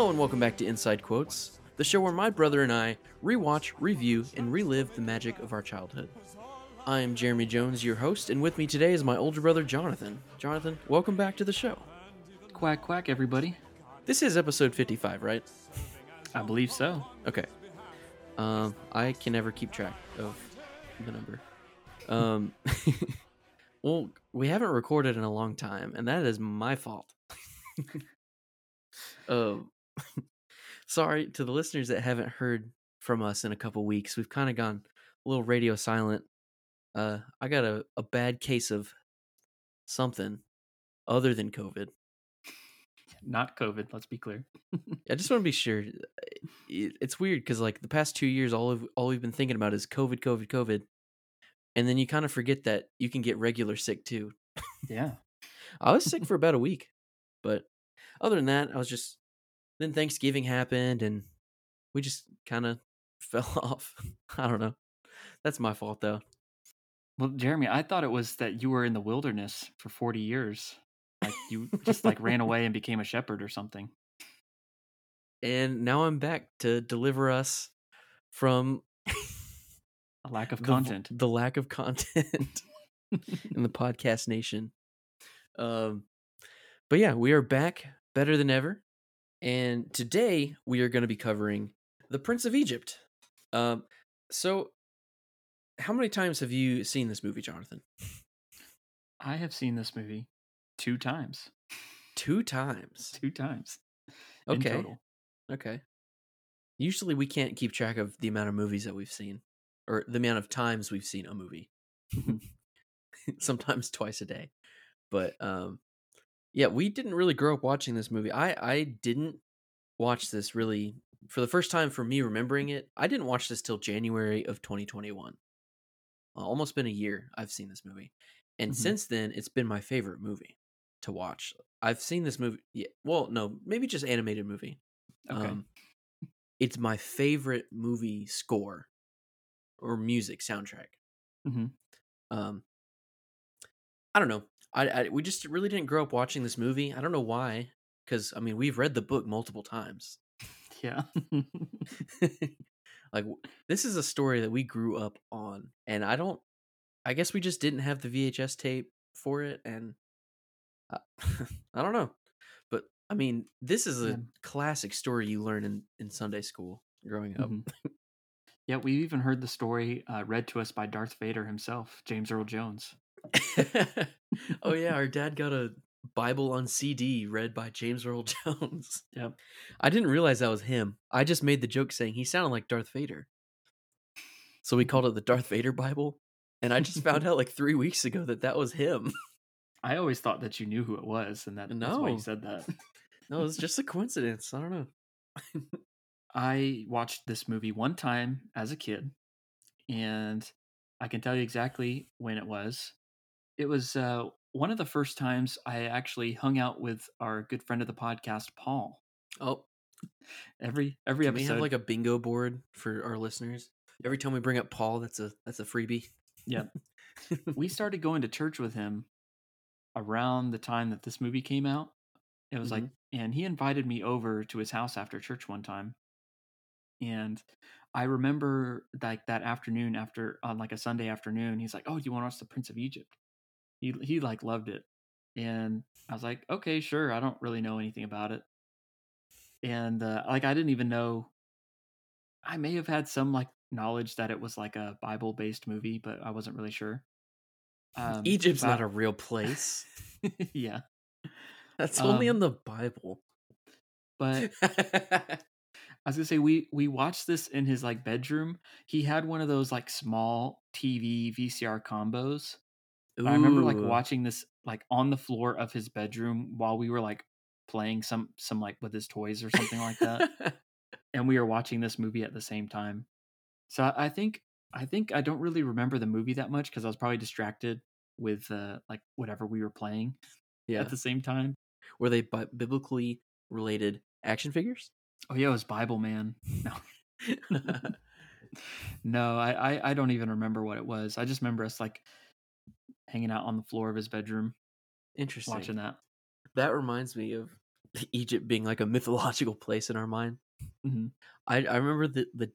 Hello and welcome back to Inside Quotes, the show where my brother and I rewatch, review, and relive the magic of our childhood. I am Jeremy Jones, your host, and with me today is my older brother Jonathan. Jonathan, welcome back to the show. Quack quack, everybody. This is episode 55, right? I believe so. Okay. Um, I can never keep track of the number. Um, well, we haven't recorded in a long time, and that is my fault. um, sorry to the listeners that haven't heard from us in a couple weeks. We've kind of gone a little radio silent. Uh, I got a, a bad case of something other than COVID. Not COVID, let's be clear. I just want to be sure. It- It's weird because like the past two years, all of all we've been thinking about is COVID, COVID, COVID, and then you kind of forget that you can get regular sick too. Yeah. I was sick for about a week, but other than that, I was just. Then Thanksgiving happened, and we just kind of fell off. I don't know. That's my fault though. Well, Jeremy, I thought it was that you were in the wilderness for 40 years. Like you just like ran away and became a shepherd or something. And now I'm back to deliver us from A lack of the content. the lack of content in the podcast nation. Um, but yeah, we are back better than ever, and today we are going to be covering the Prince of Egypt. Um, so how many times have you seen this movie, Jonathan? I have seen this movie two times. Two times. Two times. Okay. Okay. Usually we can't keep track of the amount of movies that we've seen or the amount of times we've seen a movie. Sometimes twice a day. But um yeah, we didn't really grow up watching this movie. I I didn't watch this really for the first time for me remembering it. I didn't watch this till January of 2021. Uh, almost been a year I've seen this movie. And Mhm. since then it's been my favorite movie to watch. I've seen this movie yeah, well, no, maybe just animated movie. Okay. Um, it's my favorite movie score or music soundtrack. Mhm. Um, I don't know. I, I we just really didn't grow up watching this movie. I don't know why. Because I mean, we've read the book multiple times. yeah. like this is a story that we grew up on, and I don't. I guess we just didn't have the VHS tape for it, and uh, I don't know. But I mean, this is a Yeah. classic story you learn in in Sunday school growing up. Mhm. Yeah, we even heard the story uh, read to us by Darth Vader himself, James Earl Jones. oh yeah, our dad got a Bible on CD read by James Earl Jones. Yep. I didn't realize that was him. I just made the joke saying he sounded like Darth Vader. So we called it the Darth Vader Bible, and I just found out like 3 weeks ago that that was him. I always thought that you knew who it was, and that, that's why you said that. No, it's just a coincidence. I don't know. I watched this movie one time as a kid, and I can tell you exactly when it was. It was uh, one of the first times I actually hung out with our good friend of the podcast, Paul. Oh, Every every can we episode, have like a bingo board for our listeners? Every time we bring up Paul, that's a that's a freebie. yeah, we started going to church with him around the time that this movie came out. It was like, and he invited me over to his house after church one time. And I remember like that afternoon after on like a Sunday afternoon, he's like, "Oh, do you want to watch the Prince of Egypt?" He he like loved it, and I was like, "Okay, sure." I don't really know anything about it, and uh, like I didn't even know. I may have had some like knowledge that it was like a Bible based movie, but I wasn't really sure. Um, Egypt's not a real place. yeah, That's only Um, in the Bible. but I was gonna say we we watched this in his like bedroom. He had one of those like small TV VCR combos. I remember like Ooh. watching this like on the floor of his bedroom while we were like playing some some like with his toys or something like that, and we were watching this movie at the same time. So I, I think I think I don't really remember the movie that much because I was probably distracted with uh, like whatever we were playing Yeah. at the same time. Were they bi- biblically related action figures? Oh yeah, it was Bible Man. No, no, I, I I don't even remember what it was. I just remember us like hanging out on the floor of his bedroom Interesting. watching that. That reminds me of Egypt being like a mythological place in our mind. Mhm. I I remember the the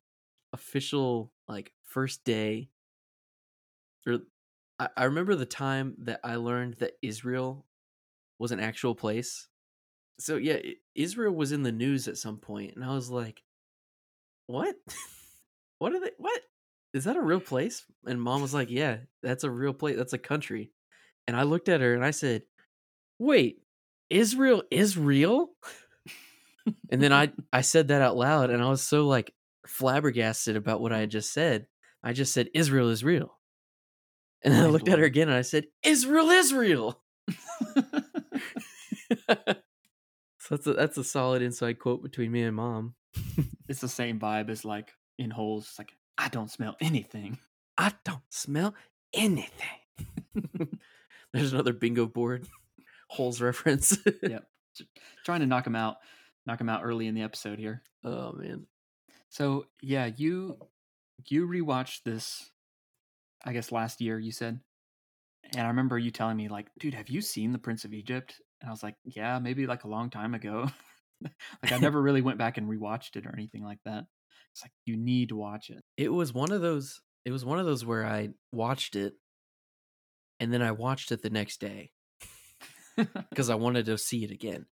official like first day or I, I remember the time that I learned that Israel was an actual place. So yeah, Israel was in the news at some point and I was like, "What? what are they what? Is that a real place?" And mom was like, "Yeah, that's a real place. That's a country." And I looked at her and I said, "Wait, Israel is real?" and then I I said that out loud and I was so like flabbergasted about what I had just said. I just said Israel is real. And then I looked at her again and I said Israel is real. so that's a, that's a solid inside quote between me and mom. it's the same vibe as like in holes. It's like I don't smell anything. I don't smell anything. There's another bingo board holes reference. Yep. Trying to knock him out, knock him out early in the episode here. oh man. So yeah, you you rewatched this, I guess last year you said, and I remember you telling me like, dude, have you seen The Prince of Egypt? And I was like, yeah, maybe like a long time ago. like I never really went back and rewatched it or anything like that. It's like you need to watch it. It was one of those it was one of those where I watched it and then I watched it the next day because I wanted to see it again.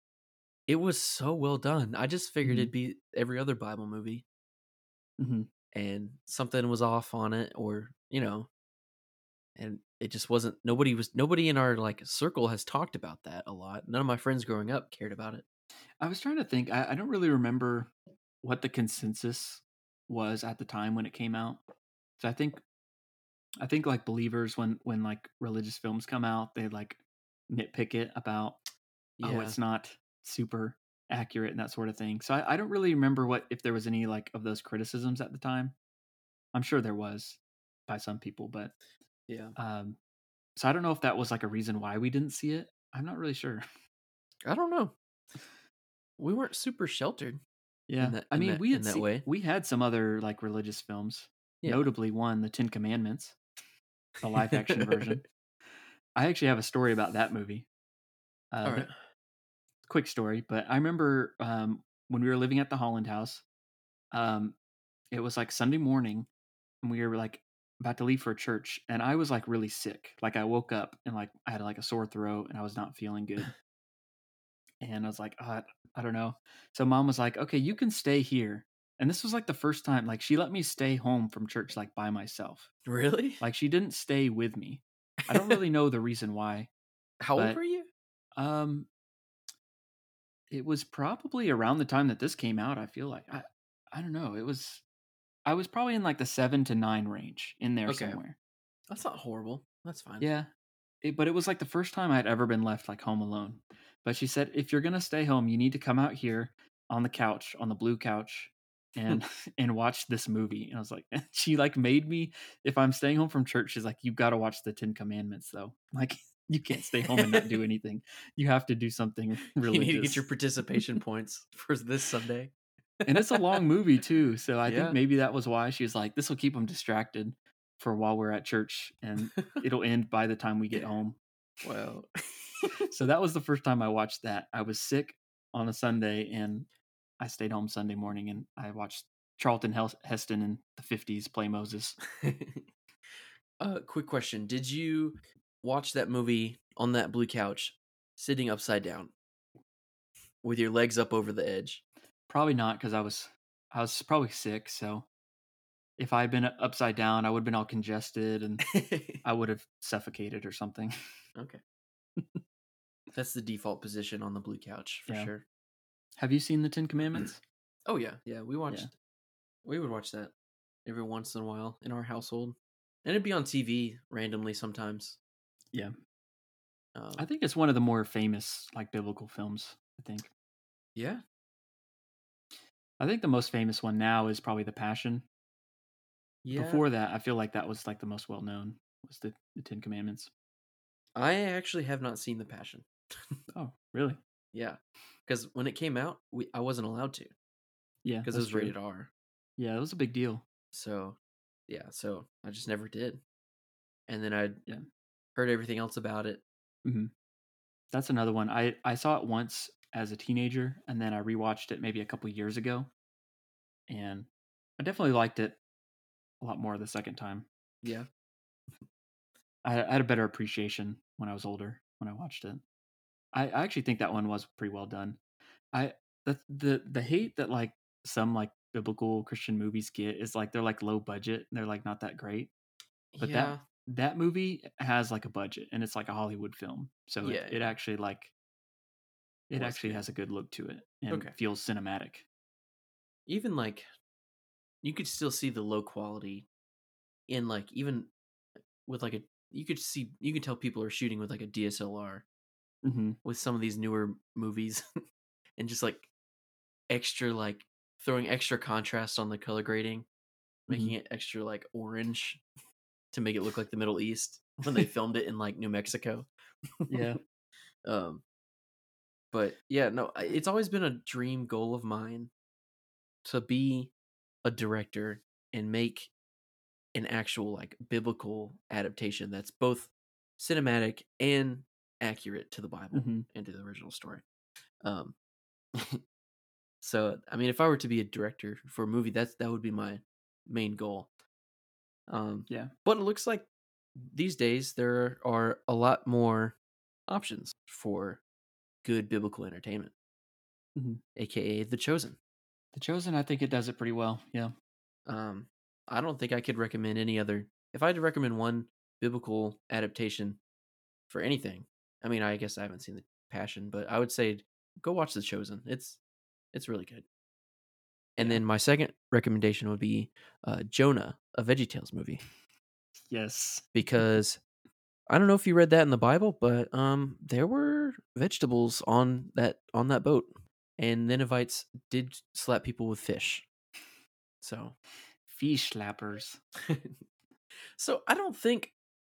It was so well done. I just figured Mhm. it'd be every other Bible movie Mhm. and something was off on it or, you know, and it just wasn't nobody was nobody in our like circle has talked about that a lot. None of my friends growing up cared about it. I was trying to think. I, I don't really remember what the consensus was at the time when it came out. So I think, I think like believers when when like religious films come out, they like nitpick it about oh it's not super accurate and that sort of thing. So I, I don't really remember what if there was any like of those criticisms at the time. I'm sure there was by some people, but yeah. um, so I don't know if that was like a reason why we didn't see it. I'm not really sure. I don't know. We weren't super sheltered. Yeah, that- I mean, that- we had that seen- way. we had some other like religious films, Yeah. notably one, the Ten Commandments, the live action version. I actually have a story about that movie. Uh, All right. quick story, but I remember um, when we were living at the Holland House. Um, it was like Sunday morning, and we were like about to leave for church, and I was like really sick. Like I woke up and like I had like a sore throat, and I was not feeling good. And I was like, "Ah, I don't know. So mom was like, okay, you can stay here. And this was like the first time, like she let me stay home from church like by myself. Really? Like she didn't stay with me. I don't really know the reason why. How old were you? Um, it was probably around the time that this came out. I feel like I, I don't know. It was, I was probably in like the seven to nine range in there Okay. somewhere. That's not horrible. That's fine. Yeah, it, but it was like the first time I'd ever been left like home alone. But she said, if you're gonna stay home, you need to come out here on the couch, on the blue couch, hmm. and and watch this movie. And I was like, she like made me. If I'm staying home from church, she's like, you got to watch the Ten Commandments though. Like you can't stay home and not do anything. You have to do something really. You need to get your participation points for this Sunday. and it's a long movie too. So I Yeah. think maybe that was why she was like, this will keep them distracted for while we're at church, and it'll end by the time we get home. Wow. so that was the first time I watched that. I was sick on a Sunday and I stayed home Sunday morning and I watched Charlton Heston in the 50s play Moses. uh, quick question: Did you watch that movie on that blue couch, sitting upside down, with your legs up over the edge? Probably not because I was I was probably sick. So if I had been upside down, I would have been all congested and I would have suffocated or something. okay. That's the default position on the blue couch for Yeah. sure. Have you seen the Ten Commandments? Oh yeah, yeah. We watched. We would watch that every once in a while in our household, and it'd be on TV randomly sometimes. Yeah. Um, I think it's one of the more famous like biblical films. I think. yeah. I think the most famous one now is probably The Passion. Yeah. Before that, I feel like that was like the most well known was the, the Ten Commandments. I actually have not seen The Passion. Oh, really? Yeah, because when it came out, we I wasn't allowed to Yeah, because it was true. rated R. Yeah, it was a big deal. So, yeah, so I just never did. And then I Yeah. heard everything else about it. Mm-hmm. That's another one. I I saw it once as a teenager, and then I rewatched it maybe a couple years ago, and I definitely liked it a lot more the second time. Yeah, I, I had a better appreciation when I was older when I watched it. I, I actually think that one was pretty well done. I the the the hate that like some like biblical Christian movies get is like they're like low budget and they're like not that great. But that- yeah, That movie has like a budget and it's like a Hollywood film, so Yeah, it, it actually like it actually good. has a good look to it and Okay. feels cinematic. even like you could still see the low quality in like even with like a you could see you could tell people are shooting with like a DSLR Mm-hmm. with some of these newer movies and just like extra like throwing extra contrast on the color grading making it extra like orange to make it look like the middle east when they filmed it in like new mexico Yeah. um but yeah no it's always been a dream goal of mine to be a director and make an actual like biblical adaptation that's both cinematic and accurate to the bible hmm and to the original story um so i mean if i were to be a director for a movie that's that would be my main goal um Yeah. but it looks like these days there are a lot more options for good biblical entertainment Mhm. aka the chosen The Chosen, I think it does it pretty well. Yeah. um i don't think i could recommend any other if i had to recommend one biblical adaptation for anything i mean i guess i haven't seen the passion but i would say go watch the chosen. It's it's really good. And then my second recommendation would be uh jonah a veggietales movie. Yes. because i don't know if you read that in the bible but um there were vegetables on that on that boat and ninevites did slap people with fish. So Fish slappers. so I don't think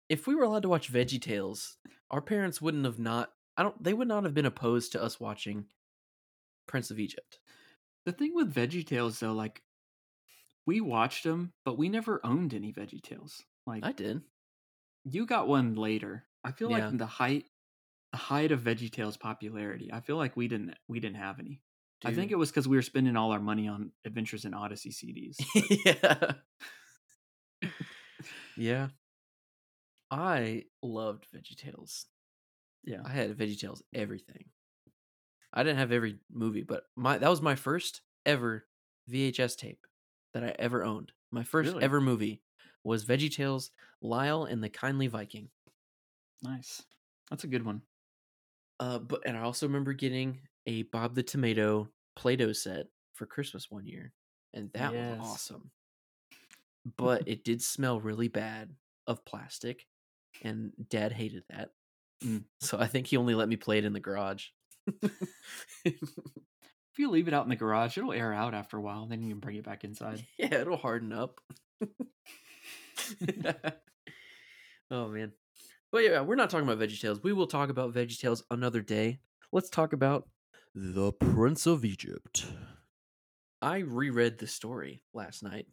if we were allowed to watch Veggie Tales, our parents wouldn't have not. I don't. They would not have been opposed to us watching Prince of Egypt. The thing with Veggie Tales, though, like we watched them, but we never owned any Veggie Tales. Like I did. you got one later. I feel like Yeah. in the height, the height of Veggie Tales popularity, I feel like we didn't we didn't have any. I think it was because we were spending all our money on Adventures in Odyssey CDs. yeah. yeah. I loved Veggie Tales. Yeah. I had Veggie Tales everything. I didn't have every movie, but my that was my first ever VHS tape that I ever owned. My first Really? ever movie was Veggie Tales, Lyle and the Kindly Viking. Nice. That's a good one. Uh, but and I also remember getting a Bob the Tomato Play-Doh set for Christmas one year, and that Yes. was awesome. But it did smell really bad of plastic, and Dad hated that. Mm. So I think he only let me play it in the garage. If you leave it out in the garage, it'll air out after a while. Then you can bring it back inside. yeah, it'll harden up. oh man. But yeah, we're not talking about VeggieTales. We will talk about VeggieTales another day. Let's talk about The Prince of Egypt. I reread the story last night.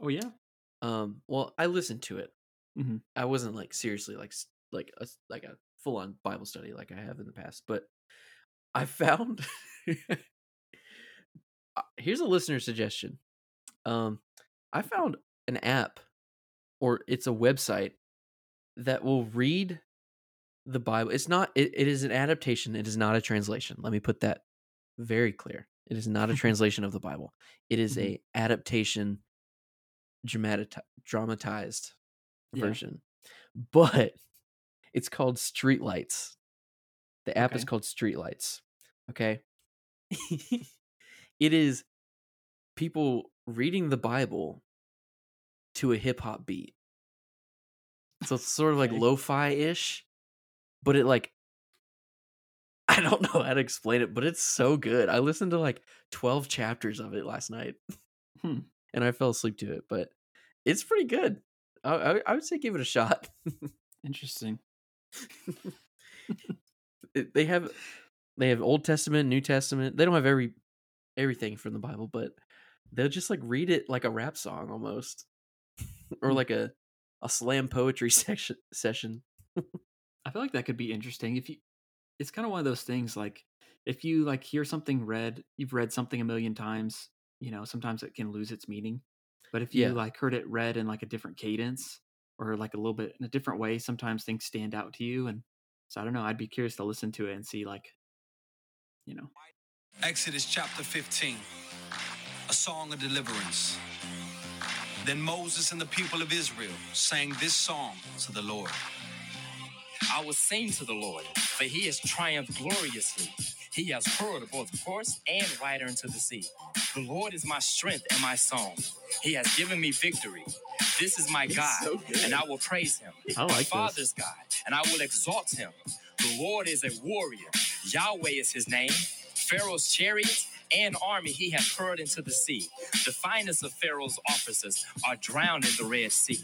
Oh yeah. Um, well, I listened to it. Mhm. I wasn't like seriously like like a like a full on Bible study like I have in the past, but I found here's a listener suggestion. Um, I found an app, or it's a website that will read the Bible. It's not. It, it is an adaptation. It is not a translation. Let me put that very clear. It is not a translation of the Bible. It is Mhm. a adaptation, dramati- dramatized Yeah. version, but it's called Streetlights. The app is Okay. called Streetlights. Okay. it is people reading the Bible to a hip hop beat. So it's sort of like Okay. lo-fi ish, but it like I don't know how to explain it, but it's so good. I listened to like 12 chapters of it last night. Hmm. And I fell asleep to it, but it's pretty good. I, I, would say give it a shot. Interesting. They have they have Old Testament, New Testament. They don't have every everything from the Bible, but they'll just like read it like a rap song almost, or hmm. like a a slam poetry section session. I feel like that could be interesting if you. It's kind of one of those things like if you like hear something read, you've read something a million times. You know, sometimes it can lose its meaning. But if you Yeah. like heard it read in like a different cadence or like a little bit in a different way, sometimes things stand out to you. And so I don't know. I'd be curious to listen to it and see like, you know, Exodus chapter 15, a song of deliverance. Then Moses and the people of Israel sang this song to the Lord. I will sing to the Lord, for he has triumphed gloriously. He has hurled both horse and rider into the sea. The Lord is my strength and my song. He has given me victory. This is my God, and I will praise him. I like my this. Father's God, and I will exalt him. The Lord is a warrior. Yahweh is his name. Pharaoh's chariots and army he hath hurled into the sea. The finest of Pharaoh's officers are drowned in the Red Sea.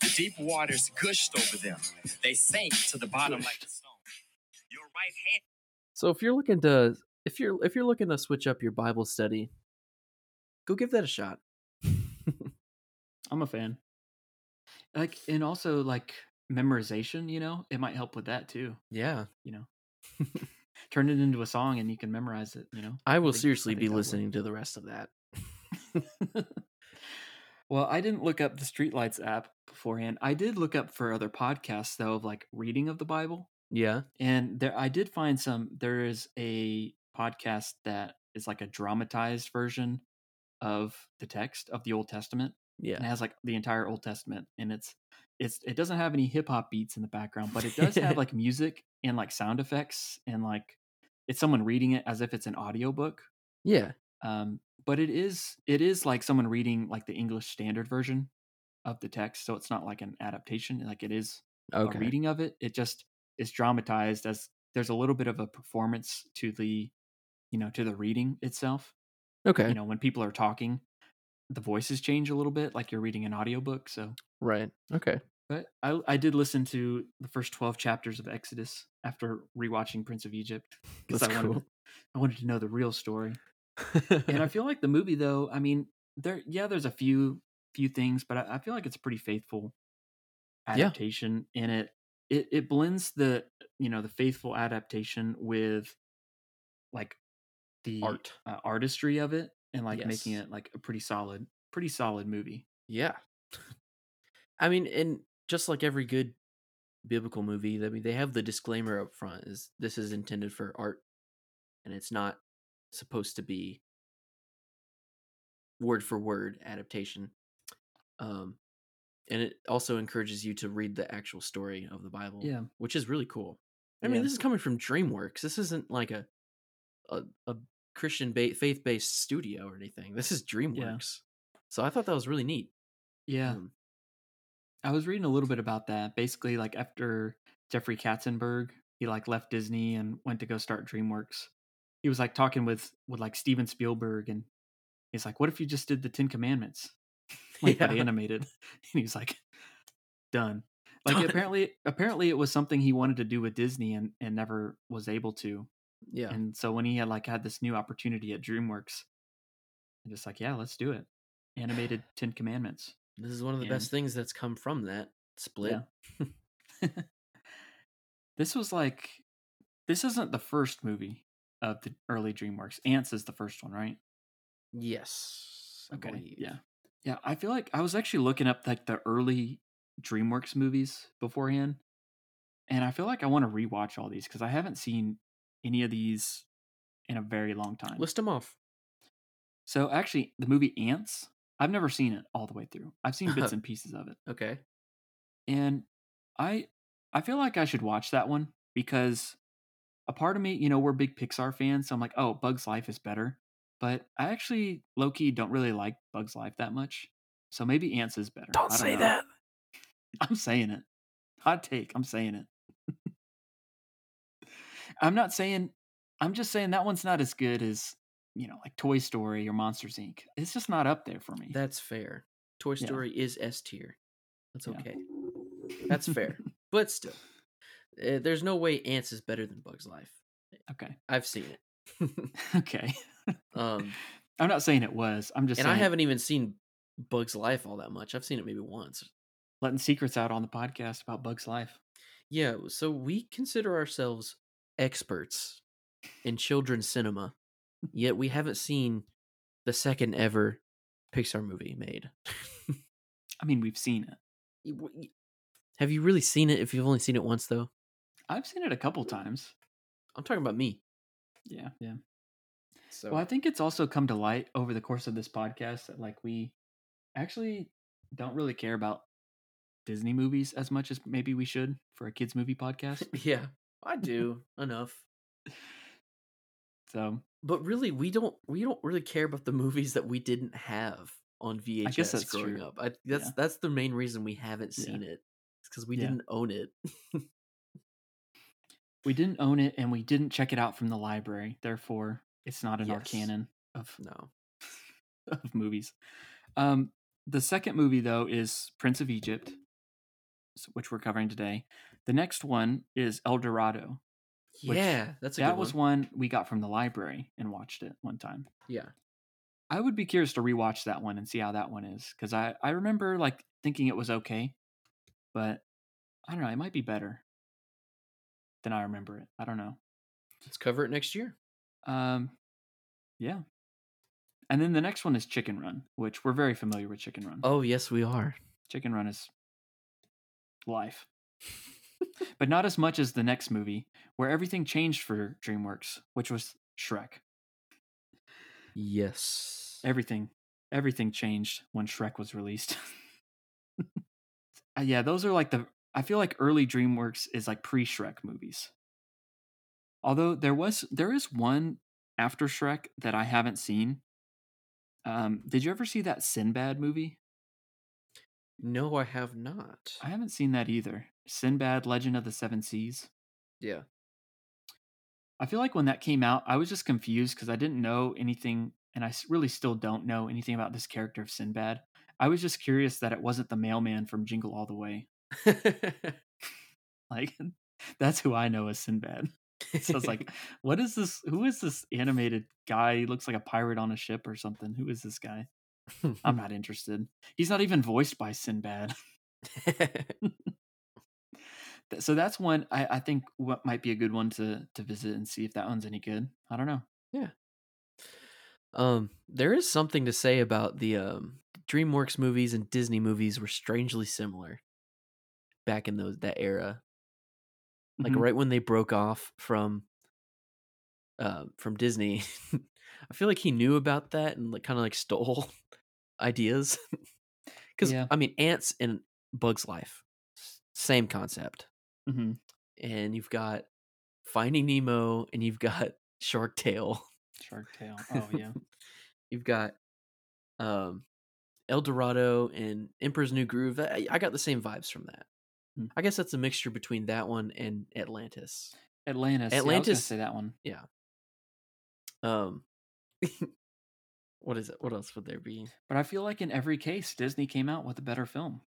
The deep waters gushed over them. They sank to the bottom like a stone. Your right hand. So if you're looking to if you're if you're looking to switch up your Bible study, go give that a shot. I'm a fan. Like, and also like memorization, you know, it might help with that too. Yeah, You know, turn it into a song and you can memorize it, you know. I will think- I seriously be would. listening to the rest of that. well, I didn't look up the Streetlights app beforehand. I did look up for other podcasts though of like reading of the Bible, Yeah, and there I did find some. There is a podcast that is like a dramatized version of the text of the Old Testament. Yeah and it has like the entire Old Testament, and it's it's it doesn't have any hip hop beats in the background, but it does have like music and like sound effects and like it's someone reading it as if it's an audiobook. yeah. Um, but it is it is like someone reading like the English Standard Version of the text, so it's not like an adaptation. Like it is Okay. a reading of it. It just is dramatized as there's a little bit of a performance to the you know to the reading itself Okay. you know when people are talking the voices change a little bit like you're reading an audiobook so right. Okay. But I, I did listen to the first 12 chapters of exodus after rewatching prince of egypt because I, wanted cool. to- I wanted to know the real story and i feel like the movie though i mean there yeah there's a few few things but i, I feel like it's a pretty faithful Yeah. adaptation in it it it blends the you know the faithful adaptation with like the Art. uh, artistry of it and like making it like a pretty solid pretty solid movie yeah. I mean, and just like every good biblical movie, I mean, they have the disclaimer up front: is this is intended for art, and it's not supposed to be word for word adaptation. Um, and it also encourages you to read the actual story of the Bible. Yeah. which is really cool. I Yeah. mean, this is coming from DreamWorks. This isn't like a a, a Christian ba- faith based studio or anything. This is DreamWorks. So I thought that was really neat. yeah Um, i was reading a little bit about that basically like after jeffrey katzenberg he like left disney and went to go start dreamworks he was like talking with with like steven spielberg and he's like what if you just did the ten commandments like Yeah. animated and he's like done like Done. apparently apparently it was something he wanted to do with disney and and never was able to yeah. and so when he had like had this new opportunity at dreamworks I'm just like yeah let's do it animated ten commandments This is one of the best things that's come from that split. this was like this isn't the first movie of the early dreamworks antz is the first one right Yes. I believe. yeah yeah i feel like i was actually looking up like the early dreamworks movies beforehand and i feel like i want to rewatch all these because i haven't seen any of these in a very long time List them off. so actually the movie antz i've never seen it all the way through i've seen bits and pieces of it Okay. and i i feel like i should watch that one because a part of me you know we're big pixar fans so i'm like oh bugs life is better but i actually low-key don't really like bugs life that much so maybe antz is better I know. That. I'm saying it hot take i'm saying it i'm not saying i'm just saying that one's not as good as you know like toy story or monsters inc it's just not up there for me That's fair. Toy Yeah. Story is S tier. That's Yeah. okay. That's fair. but still. Uh, There's no way Antz is better than Bugs Life. Okay. I've seen it. Okay. um, I'm not saying it was. I'm just and I haven't even seen Bugs Life all that much. I've seen it maybe once. letting secrets out on the podcast about Bug's life. Yeah, so we consider ourselves experts in children's cinema, yet we haven't seen the second ever Pixar movie made. I mean, we've seen it. Y- w- y- Have you really seen it if you've only seen it once, though? I've seen it a couple times. I'm talking about me. Yeah, yeah. So Well, I think it's also come to light over the course of this podcast that like we actually don't really care about Disney movies as much as maybe we should for a kids movie podcast. yeah, I do enough. So But really, we don't we don't really care about the movies that we didn't have on VHS guess that's growing true. up. I, that's Yeah. that's the main reason we haven't Yeah. seen it. It's because we Yeah. didn't own it. we didn't own it and we didn't check it out from the library. Therefore, it's not in our canon of no. of movies. Um, the second movie though is Prince of Egypt, which we're covering today. The next one is El Dorado. Yeah, that's a that was one. one we got from the library and watched it one time. Yeah. I would be curious to rewatch that one and see how that one is because I I remember like thinking it was okay, but I don't know. It might be better than I remember it. I don't know. Let's cover it next year. Um, yeah. And then the next one is Chicken Run, which we're very familiar with. Chicken Run. Oh yes, we are. Chicken Run is life, but not as much as the next movie, where everything changed for DreamWorks, which was Shrek. Yes. Everything, everything changed when Shrek was released. Uh, yeah, those are like the. I feel like early DreamWorks is like pre-Shrek movies. Although there was there is one after Shrek that I haven't seen. Um, did you ever see that Sinbad movie? No, I have not. I haven't seen that either. Sinbad: Legend of the Seven Seas. Yeah. I feel like when that came out, I was just confused because I didn't know anything, and I really still don't know anything about this character of Sinbad. I was just curious that it wasn't the mailman from Jingle All the Way. Like, that's who I know as Sinbad. So I was like, what is this? Who is this animated guy? He looks like a pirate on a ship or something. Who is this guy? I'm not interested. He's not even voiced by Sinbad. So that's one I, I think what might be a good one to to visit and see if that one's any good. I don't know. Yeah. Um, there is something to say about the um DreamWorks movies and Disney movies were strangely similar back in those that era. Like Mhm. right when they broke off from uh, from Disney. I feel like he knew about that and like kind of like stole ideas. Cuz Yeah. I mean Antz and Bugs Life same concept. Mhm. And you've got Finding Nemo and you've got Shark Tale. Shark Tale. Oh yeah. You've got um El Dorado and Emperor's New Groove. I, I got the same vibes from that. Hmm. I guess that's a mixture between that one and Atlantis. Atlantis. yeah, I was Atlantis- say that one. Yeah. Um what is it? What else would there be? But I feel like in every case, Disney came out with a better film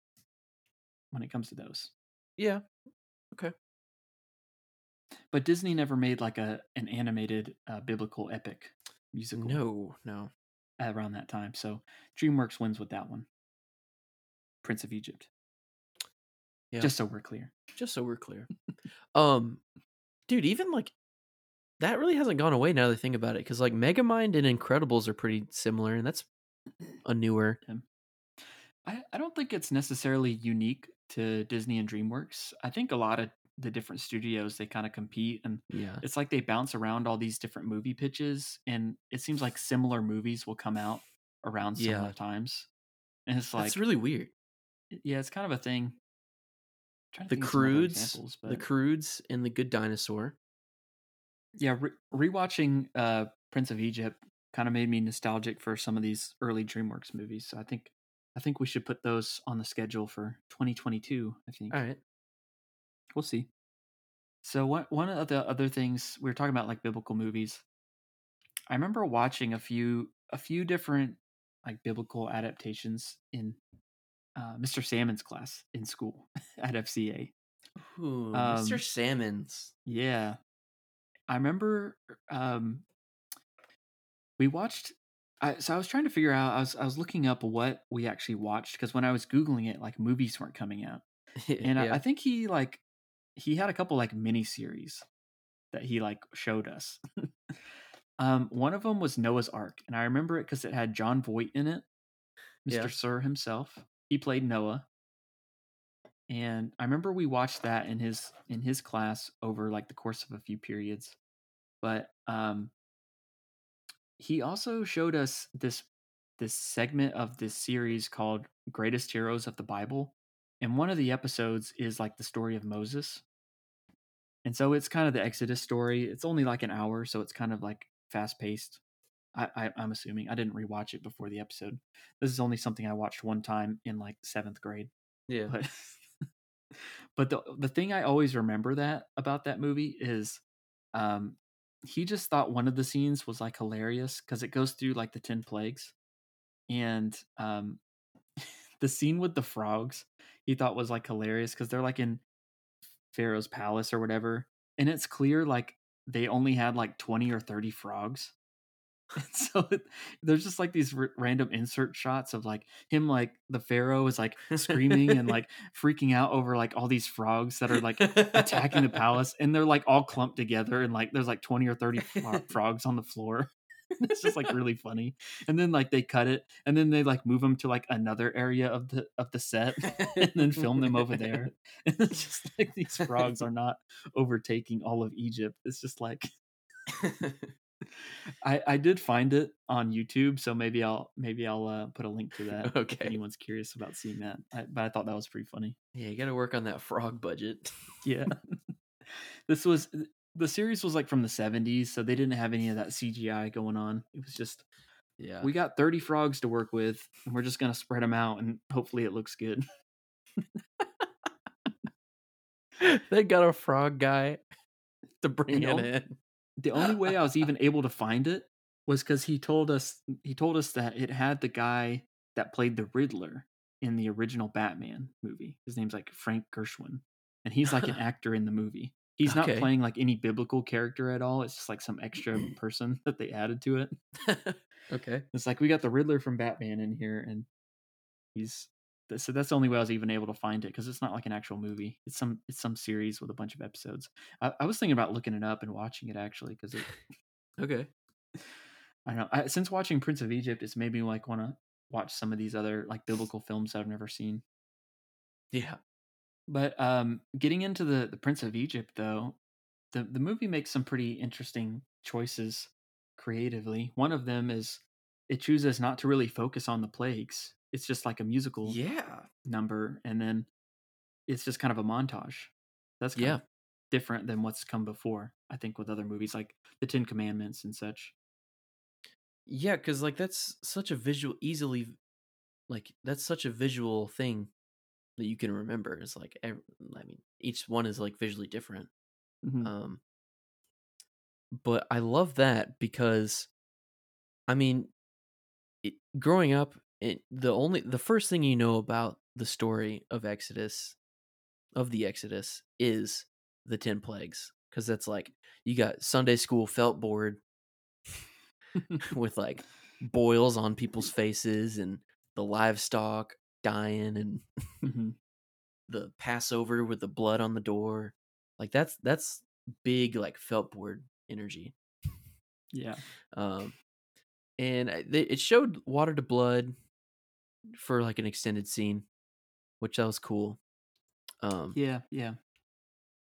when it comes to those. Yeah. But Disney never made like a an animated uh, biblical epic musical No, no. around that time. So DreamWorks wins with that one. Prince of Egypt. Yeah. Just so we're clear. Just so we're clear. um dude, even like that really hasn't gone away now that I think about it cuz like Megamind and Incredibles are pretty similar and that's a newer. I, I don't think it's necessarily unique to Disney and DreamWorks. I think a lot of the different studios they kind of compete and Yeah. it's like they bounce around all these different movie pitches and it seems like similar movies will come out around Yeah. similar times. And it's like it's really weird. yeah, it's kind of a thing. to The Croods, examples, the but- Croods and the Good Dinosaur. yeah, re- rewatching uh Prince of Egypt kind of made me nostalgic for some of these early DreamWorks movies. So I think I think we should put those on the schedule for 2022, I think. All right. We'll see. So one one of the other things we were talking about like biblical movies. I remember watching a few a few different like biblical adaptations in uh, Mr. Salmon's class in school at FCA. Ooh, Um, Mr. Salmons. Yeah. I remember um we watched I so I was trying to figure out I was I was looking up what we actually watched because when I was googling it like movies weren't coming out. And I, I think he like he had a couple like mini series that he like showed us. um one of them was Noah's Ark and I remember it cuz it had Jon Voight in it. Mr. Yeah. Sir himself. He played Noah and I remember we watched that in his in his class over like the course of a few periods. But um he also showed us this this segment of this series called Greatest Heroes of the Bible. And one of the episodes is like the story of Moses. And so it's kind of the Exodus story. It's only like an hour, so it's kind of like fast paced. I, I, I'm assuming I didn't rewatch it before the episode. This is only something I watched one time in like seventh grade yeah. but but the the thing I always remember that about that movie is um he just thought one of the scenes was like hilarious because it goes through like the 10 plagues and um the scene with the frogs he thought was like hilarious because they're like in pharaoh's palace or whatever and it's clear like they only had like 20 or 30 frogs and so there's just like these r- random insert shots of like him like the pharaoh is like screaming and like freaking out over like all these frogs that are like attacking the palace and they're like all clumped together and like there's like 20 or 30 fro- frogs on the floor. It's just like really funny. And then like they cut it and then they like move them to like another area of the of the set and then film them over there. And it's just like these frogs are not overtaking all of egypt. It's just like I, I did find it on YouTube, so maybe I'll maybe I'll uh, put a link to that if Okay. anyone's curious about seeing that. I, but I thought that was pretty funny. yeah, you got to work on that frog budget. Yeah, this was the series was like from the '70s, so they didn't have any of that CGI going on. It was just Yeah. we got 30 frogs to work with, and we're just gonna spread them out, and hopefully it looks good. they got a frog guy to bring And it in. The only way I was even able to find it was because he told us he told us that it had the guy that played the Riddler in the original Batman movie. His name's like Frank Gorshin, and he's like an actor in the movie. He's not playing like any biblical character at all. It's just like some extra person that they added to it. okay. It's like we got the Riddler from Batman in here, and he's so that's the only way I was even able to find it because it's not like an actual movie. It's some it's some series with a bunch of episodes. I, I was thinking about looking it up and watching it actually because it Okay. I don't know. I, since watching Prince of Egypt, it's made me like want to watch some of these other like biblical films that I've never seen. Yeah. But um, getting into the the Prince of Egypt, though, the the movie makes some pretty interesting choices creatively. One of them is it chooses not to really focus on the plagues. It's just like a musical Yeah. number, and then it's just kind of a montage. That's kind Yeah. of different than what's come before. I think with other movies like the Ten Commandments and such. Yeah, because like that's such a visual, easily, like that's such a visual thing that you can remember. It's like, ev- I mean, each one is like visually different. Mhm. Um, but I love that because, I mean, it, growing up, it, the only the first thing you know about the story of Exodus, of the Exodus, is the ten plagues because that's like you got Sunday school felt board with like boils on people's faces and the livestock dying and Mhm. the Passover with the blood on the door. Like that's that's big like felt board energy. Yeah. Um, and it showed water to blood for like an extended scene, which that was cool. Um, Yeah. Yeah.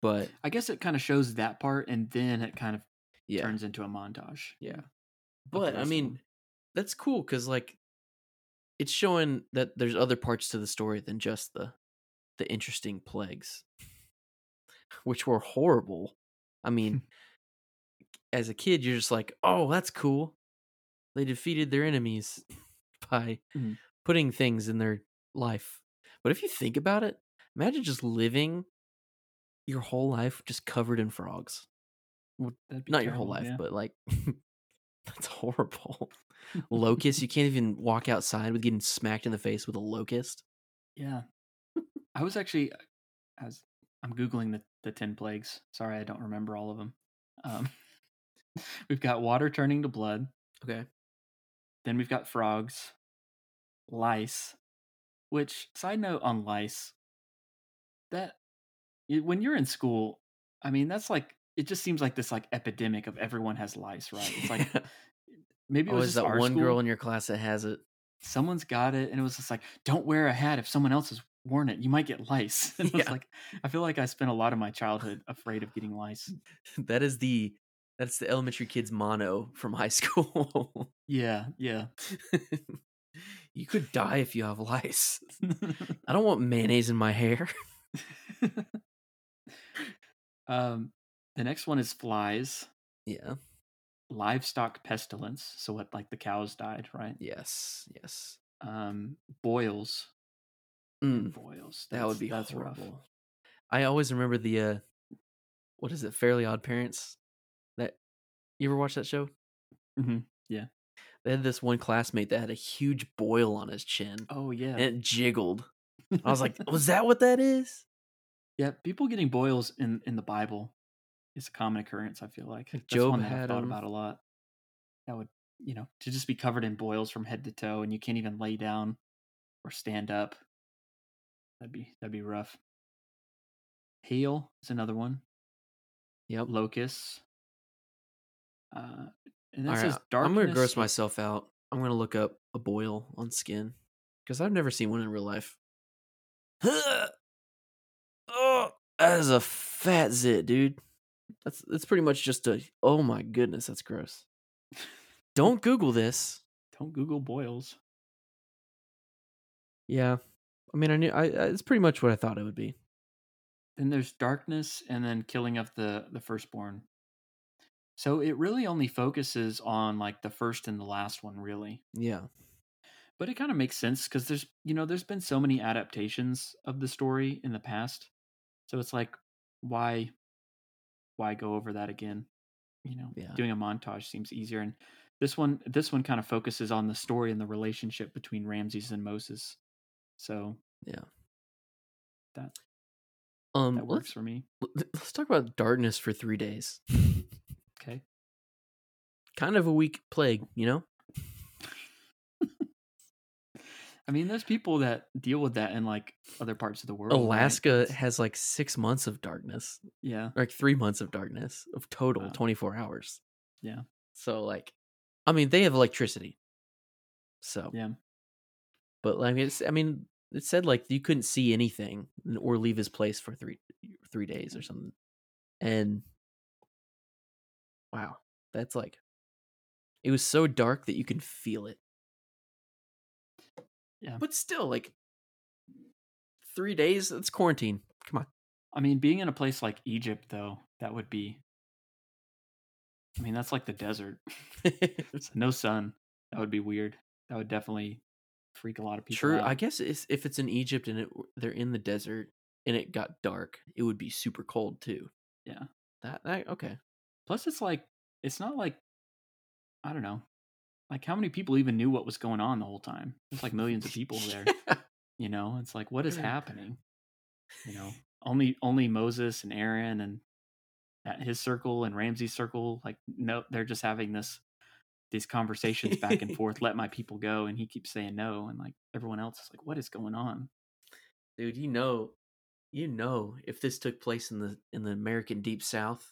but I guess it kind of shows that part, and then it kind of yeah, turns into a montage. yeah. But I mean, them. that's cool because like it's showing that there's other parts to the story than just the the interesting plagues, which were horrible. I mean, as a kid, you're just like, oh, that's cool. They defeated their enemies by Mhm. Putting things in their life. But if you think about it, imagine just living your whole life just covered in frogs. Not your whole life, yeah. but like that's horrible. Locusts, you can't even walk outside with getting smacked in the face with a locust. Yeah. I was actually I was I'm googling the the ten plagues. Sorry, I don't remember all of them. Um, we've got water turning to blood. Okay. Then we've got frogs, lice. Which side note on lice? That when you're in school, I mean, that's like it just seems like this like epidemic of everyone has lice, right? It's like maybe it oh, was is just that one school. girl in your class that has it? someone's got it and it was just like don't wear a hat if someone else has worn it you might get lice and it was like i feel like i spent a lot of my childhood afraid of getting lice that is the that's the elementary kids mono from high school. yeah yeah you could die if you have lice. I don't want mayonnaise in my hair. um the next one is flies Yeah. livestock pestilence so what like the cows died right Yes. Yes. um boils Mm, boils that would be that's horrible. rough I always remember the uh what is it, Fairly Odd Parents? That you ever watch that show? Mm-hmm. yeah. They had this one classmate that had a huge boil on his chin oh yeah and it jiggled. I was like, was that what that is? yeah people getting boils in in the bible is a common occurrence i feel like that's Job one that i've had thought 'em. about a lot that would you know to just be covered in boils from head to toe and you can't even lay down or stand up that'd be that'd be rough hail is another one Yep. locusts uh and then All it right, darkness I'm gonna gross myself out. I'm gonna look up a boil on skin because I've never seen one in real life. oh, that is a fat zit, dude. That's that's pretty much just a. Oh my goodness, that's gross. Don't Google this. don't google boils Yeah, I mean, I knew. I, I it's pretty much what I thought it would be. then there's darkness and then killing of the the firstborn so it really only focuses on like the first and the last one really Yeah, but it kind of makes sense because there's you know there's been so many adaptations of the story in the past so it's like why why go over that again you know Yeah. doing a montage seems easier and this one this one kind of focuses on the story and the relationship between ramses and moses so yeah. that Um, that works for me let's talk about darkness for three days. okay Kind of a weak plague, you know. i mean there's people that deal with that in like other parts of the world? Alaska It's- has like six months of darkness. yeah like three months of darkness of total Wow. 24 hours Yeah. so like i mean they have electricity so yeah but like it's i mean it said like you couldn't see anything or leave his place for three three days or something and wow that's like it was so dark that you can feel it Yeah. but still like three days, that's quarantine come on. I mean, being in a place like Egypt, though, that would be. I mean, that's like the desert. So no sun. That would be weird. That would definitely freak a lot of people True. out. I guess it's, if it's in Egypt and it they're in the desert and it got dark, it would be super cold too. Yeah. That, that okay. Plus, it's like it's not like I don't know, like how many people even knew what was going on the whole time? There's like millions of people there. You know, it's like what is happening? You know, only only Moses and Aaron and at his circle and Ramses's circle, like no, they're just having this these conversations back and forth. Let my people go, and he keeps saying no, and like everyone else is like, what is going on? Dude, you know, you know, if this took place in the in the American Deep South,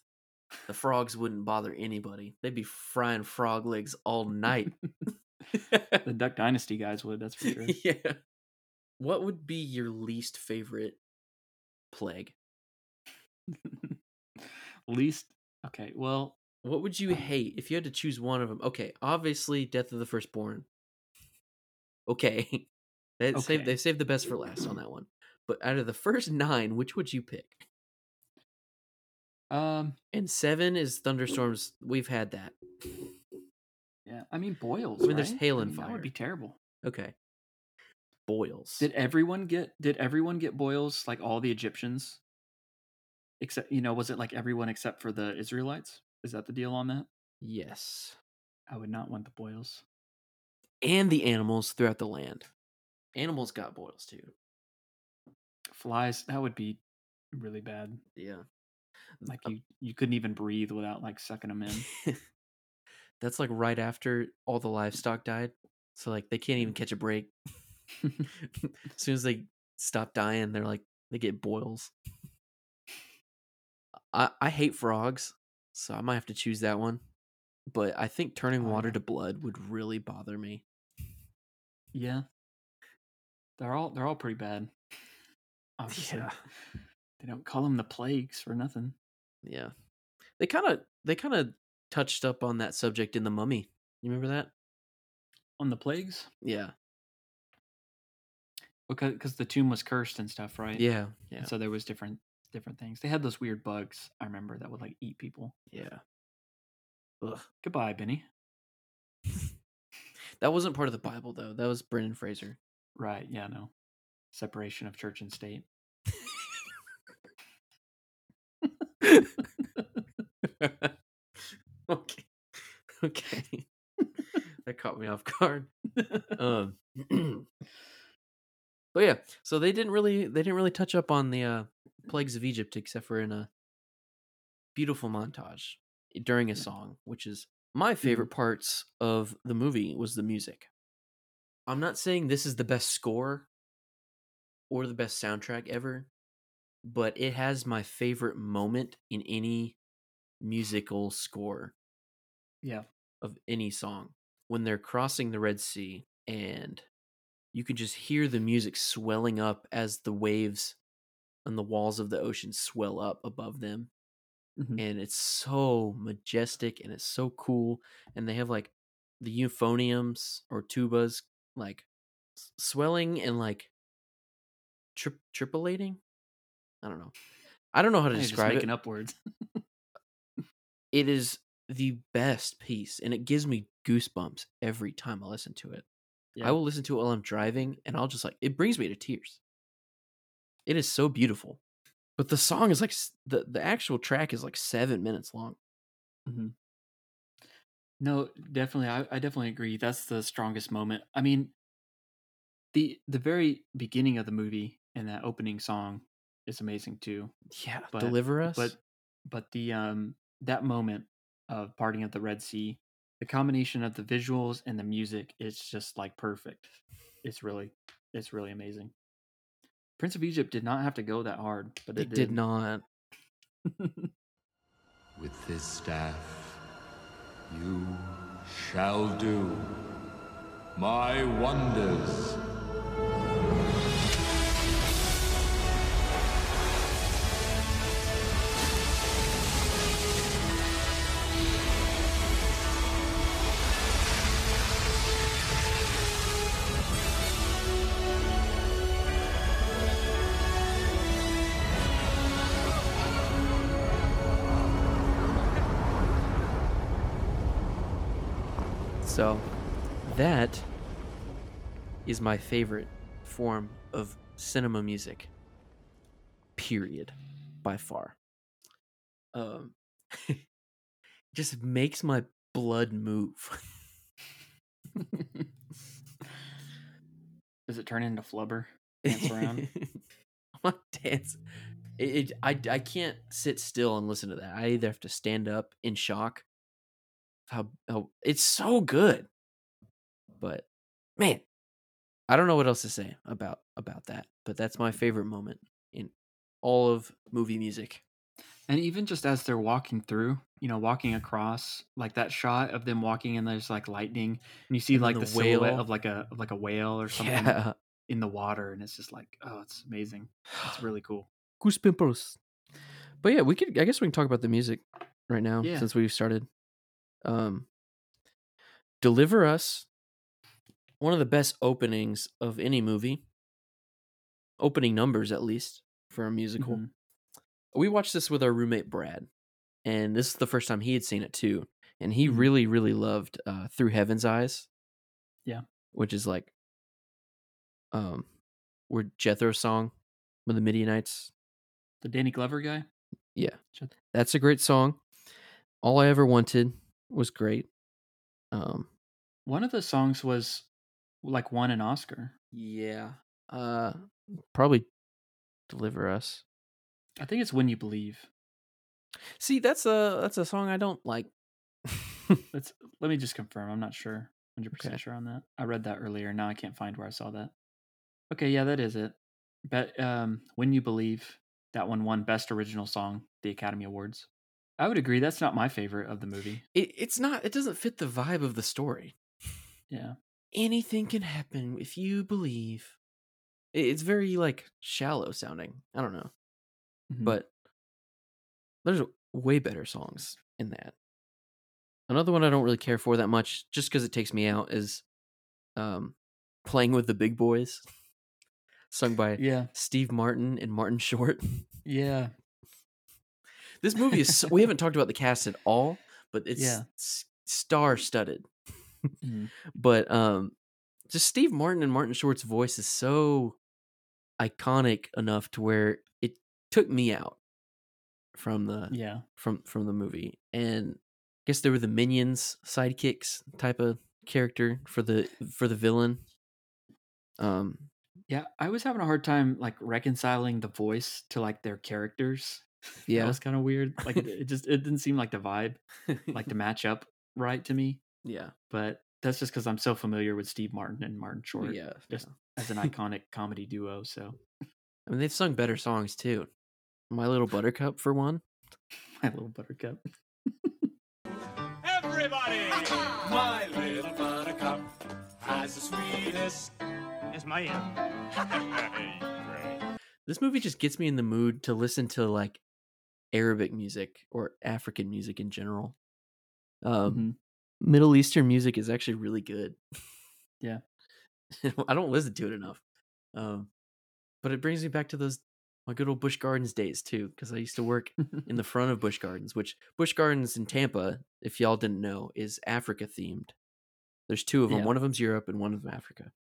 the frogs wouldn't bother anybody. They'd be frying frog legs all night. The Duck Dynasty guys would, that's for sure. yeah. What would be your least favorite plague? Least okay, well, What would you um hate if you had to choose one of them? Okay, obviously, Death of the Firstborn. Okay, they saved Okay. they saved the best for last on that one. But out of the first nine, which would you pick? Um, And seven is thunderstorms. We've had that. yeah, I mean boils. I mean, there's right? hail I and fire. That would be terrible. Okay, boils. Did everyone get? Did everyone get boils? Like all the Egyptians? Except, you know, was it like everyone except for the Israelites? Is that the deal on that? yes, I would not want the boils. and the animals throughout the land. Animals got boils too. Flies. That would be. really bad. Yeah. Like Um, you you couldn't even breathe without like sucking them in. That's like right after all the livestock died. So like they can't even catch a break. as soon as they stop dying, they're like they get boils. I I hate frogs, so I might have to choose that one. But I think turning Oh, water to blood would really bother me. yeah. They're all they're all pretty bad. Obviously. Yeah. They don't call them the plagues for nothing. Yeah. They kind of they kind of touched up on that subject in the Mummy. You remember that? On the plagues? Yeah. Because because the tomb was cursed and stuff, right? Yeah. Yeah. And so there was different different things. They had those weird bugs, I remember, that would like eat people. Yeah. Ugh. Goodbye, Benny. That wasn't part of the Bible though. That was Brendan Fraser. Right, yeah, no. Separation of church and state. okay. Okay. that caught me off guard. Um But yeah, so they didn't really they didn't really touch up on the uh plagues of Egypt except for in a beautiful montage during a song, which is my favorite parts of the movie was the music. I'm not saying this is the best score or the best soundtrack ever, but it has my favorite moment in any musical score Yeah. of any song when they're crossing the Red Sea and you can just hear the music swelling up as the waves and the walls of the ocean swell up above them Mhm. and it's so majestic and it's so cool and they have like the euphoniums or tubas like swelling and like tri- tripillating i don't know i don't know how to describe it making up words. it is the best piece and it gives me goosebumps every time i listen to it Yeah. i will listen to it while i'm driving and i'll just like it brings me to tears it is so beautiful but the song is like the the actual track is like seven minutes long Mhm. No, definitely. I, I definitely agree. That's the strongest moment. I mean, the the very beginning of the movie and that opening song is amazing too. yeah But- deliver us But but the um that moment of parting of the Red Sea, the combination of the visuals and the music it's just like perfect. It's really it's really amazing. Prince of Egypt did not have to go that hard, but it it, did not With this staff, you shall do my wonders. So that is my favorite form of cinema music. Period. By far. Um just makes my blood move. Does it turn into flubber? Dance around? I'm dance. It, it, I, I can't sit still and listen to that. I either have to stand up in shock. How, how it's so good, but man, I don't know what else to say about about that. But that's my favorite moment in all of movie music. And even just as they're walking through, you know, walking across, like that shot of them walking and there's like lightning, and you see And like the the, silhouette whale. of like a of like a whale or something Yeah, in the water, and it's just like, oh, it's amazing. It's really cool. goosebumps. But yeah, we could. I guess we can talk about the music right now Yeah. since we've started. Um, deliver us one of the best openings of any movie. Opening numbers, at least for a musical. Mhm. We watched this with our roommate Brad, and this is the first time he had seen it too, and he Mhm. really, really loved uh, "Through Heaven's Eyes." Yeah. which is like, um, where Jethro's song with the Midianites The Danny Glover guy. Yeah. That's a great song. All I ever wanted was great. Um One of the songs was like won an Oscar. yeah. Uh probably Deliver Us. I think it's when you believe. See, that's a that's a song I don't like. Let's let me just confirm. I'm not sure, hundred percent sure on that. I read that earlier. Now I can't find where I saw that. Okay, yeah, that is it. But um, when you believe that one won best original song, the Academy Awards. I would agree. That's not my favorite of the movie. It, it's not. It doesn't fit the vibe of the story. Yeah, Anything can happen if you believe. It- It's very like shallow sounding. I don't know, Mhm. but there's way better songs in that. Another one I don't really care for that much, just because it takes me out, is um, "Playing with the Big Boys," sung by yeah, Steve Martin and Martin Short. yeah. This movie is so, we haven't talked about the cast at all, but it's Yeah. star studded. Mhm. But um just Steve Martin and Martin Short's voice is so iconic enough to where it took me out from the Yeah, from from the movie. And I guess they were the minions sidekicks type of character for the for the villain. Um yeah. I was having a hard time like reconciling the voice to like their characters. Yeah. that was kind of weird. Like it, it just it didn't seem like the vibe like to match up right to me. yeah. But that's just because I'm so familiar with Steve Martin and Martin Short yeah. just yeah. as an iconic comedy duo. So I mean they've sung better songs too. My Little Buttercup for one. my little buttercup. Everybody! My little buttercup has the sweetest. It's my end. This movie just gets me in the mood to listen to like Arabic music or African music in general. Um, Mhm. Middle Eastern music is actually really good. Yeah. I don't listen to it enough. Um, but it brings me back to those my good old Busch Gardens days too, because I used to work in the front of Busch Gardens, which Busch Gardens in Tampa, if y'all didn't know, is Africa themed. There's two of them. Yeah. One of them's Europe and one of them Africa.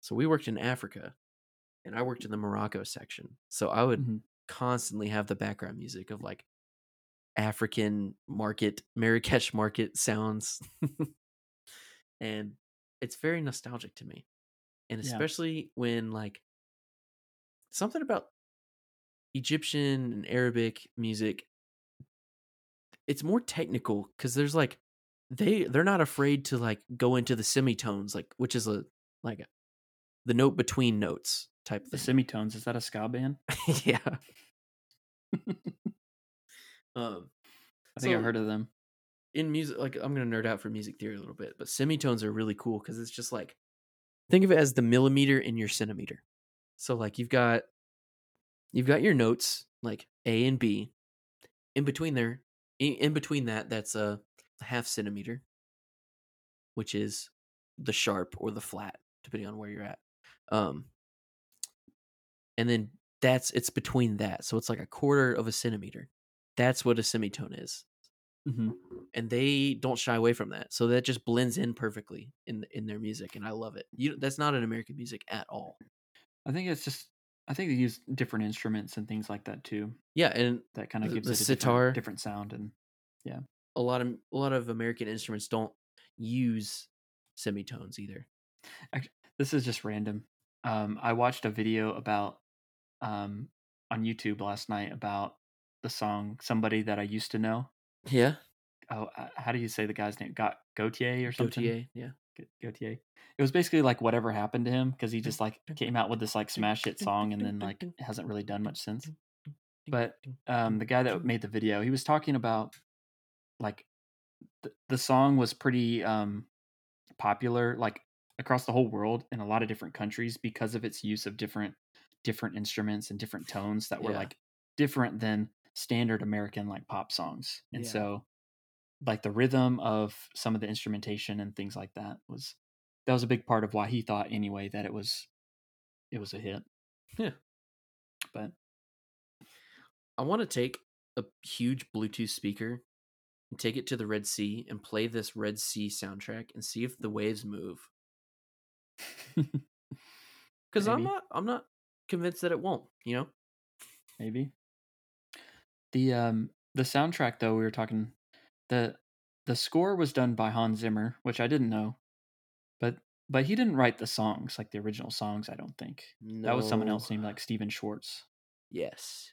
So we worked in Africa, and I worked in the Morocco section. So I would Mhm. Constantly have the background music of like African market, Marrakesh market sounds, and it's very nostalgic to me, and Yeah. especially when like something about Egyptian and Arabic music. It's more technical because there's like they they're not afraid to like go into the semitones, like which is a like the note between notes type the semitones is that a ska band? yeah. um, I think I've heard of them. in music, like I'm gonna nerd out for music theory a little bit, but semitones are really cool because it's just like think of it as the millimeter in your centimeter. So like you've got you've got your notes like A and B. In between there, in, in between that, that's a half centimeter, which is the sharp or the flat, depending on where you're at. Um, and then that's it's between that, so it's like a quarter of a centimeter. That's what a semitone is hmm and they don't shy away from that. So that just blends in perfectly in in their music, and I love it. You that's not an American music at all. I think it's just. I think they use different instruments and things like that too. Yeah, and That kind of gives the it a sitar. different, different sound. And yeah a lot of a lot of American instruments don't use semitones either. this is just random. Um, I watched a video about um, on YouTube last night about the song "Somebody That I Used to Know." Yeah, Oh, uh, how do you say the guy's name? Got Gotye or something? Gotye. Yeah, Ga- Gotye. It was basically like whatever happened to him because he just like came out with this like smash hit song and then like hasn't really done much since. But um, the guy that made the video, he was talking about like the, the song was pretty um, popular like across the whole world in a lot of different countries because of its use of different different instruments and different tones that were Yeah. like different than standard American like pop songs. And Yeah. so like the rhythm of some of the instrumentation and things like that was that was a big part of why he thought anyway that it was it was a hit. Yeah. But I want to take a huge Bluetooth speaker and take it to the Red Sea and play this Red Sea soundtrack and see if the waves move. Because I'm not I'm not convinced that it won't. You know. maybe the um the soundtrack though we were talking the the score was done by Hans Zimmer which I didn't know but but he didn't write the songs like the original songs I don't think that was someone else named like Stephen Schwartz Yes.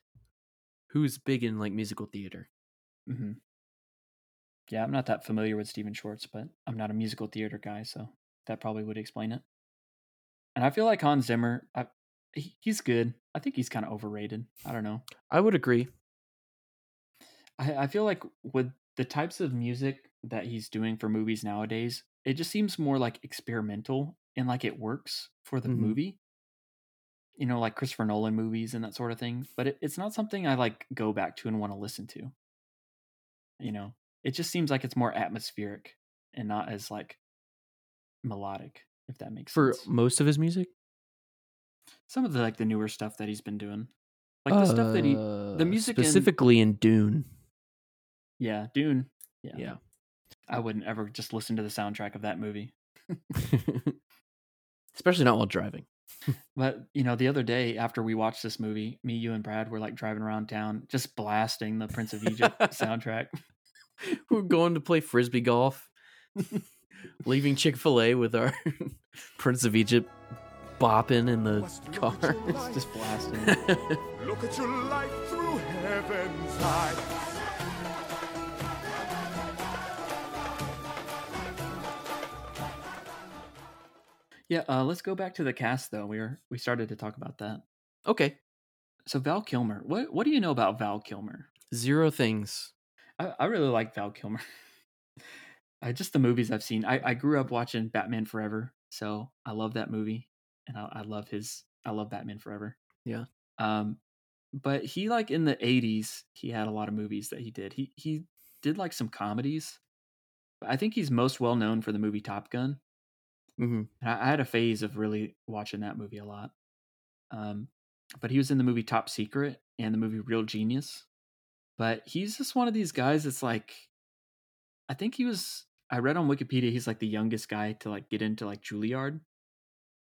who's big in like musical theater. Mm-hmm. Yeah, I'm not that familiar with Stephen Schwartz, but I'm not a musical theater guy, so that probably would explain it. And I feel like Hans Zimmer, I, he's good. I think he's kind of overrated. I don't know. I would agree. I, I feel like with the types of music that he's doing for movies nowadays, it just seems more like experimental and like it works for the Mhm. movie. You know, like Christopher Nolan movies and that sort of thing. But it, it's not something I like go back to and want to listen to. You know, it just seems like it's more atmospheric and not as like melodic, if that makes For sense. For most of his music, Some of the like the newer stuff that he's been doing. Like the stuff that he the uh, music in- specifically in Dune. Yeah, Dune. Yeah. Yeah. I wouldn't ever just listen to the soundtrack of that movie. Especially not while driving. But you know, the other day after we watched this movie, me, you, and Brad were like driving around town, just blasting the Prince of Egypt soundtrack. We're going to play frisbee golf, leaving Chick Fil A with our Prince of Egypt bopping in the car. It's just blasting. Look at your life through heaven's eye. yeah, uh, let's go back to the cast though. We were we started to talk about that. okay, So Val Kilmer, what what do you know about Val Kilmer? zero things. I, I really like Val Kilmer. I just the movies I've seen. I, I grew up watching Batman Forever, so I love that movie, and I, I love his. I love Batman Forever. Yeah. Um, but he like in the '80s, he had a lot of movies that he did. He he did like some comedies. But I think he's most well known for the movie Top Gun. Mm-hmm. And I, I had a phase of really watching that movie a lot. Um, but he was in the movie Top Secret and the movie Real Genius. But he's just one of these guys that's like, I think he was. I read on Wikipedia he's like the youngest guy to like get into like Juilliard.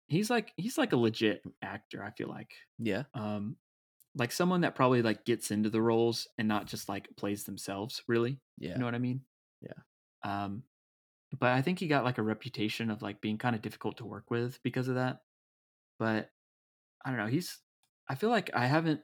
He's like he's like a legit actor. I feel like, Yeah. um, like someone that probably like gets into the roles and not just like plays themselves. Really, Yeah. you know what I mean? Yeah. Um, but I think he got like a reputation of like being kind of difficult to work with because of that. But I don't know. He's. I feel like I haven't.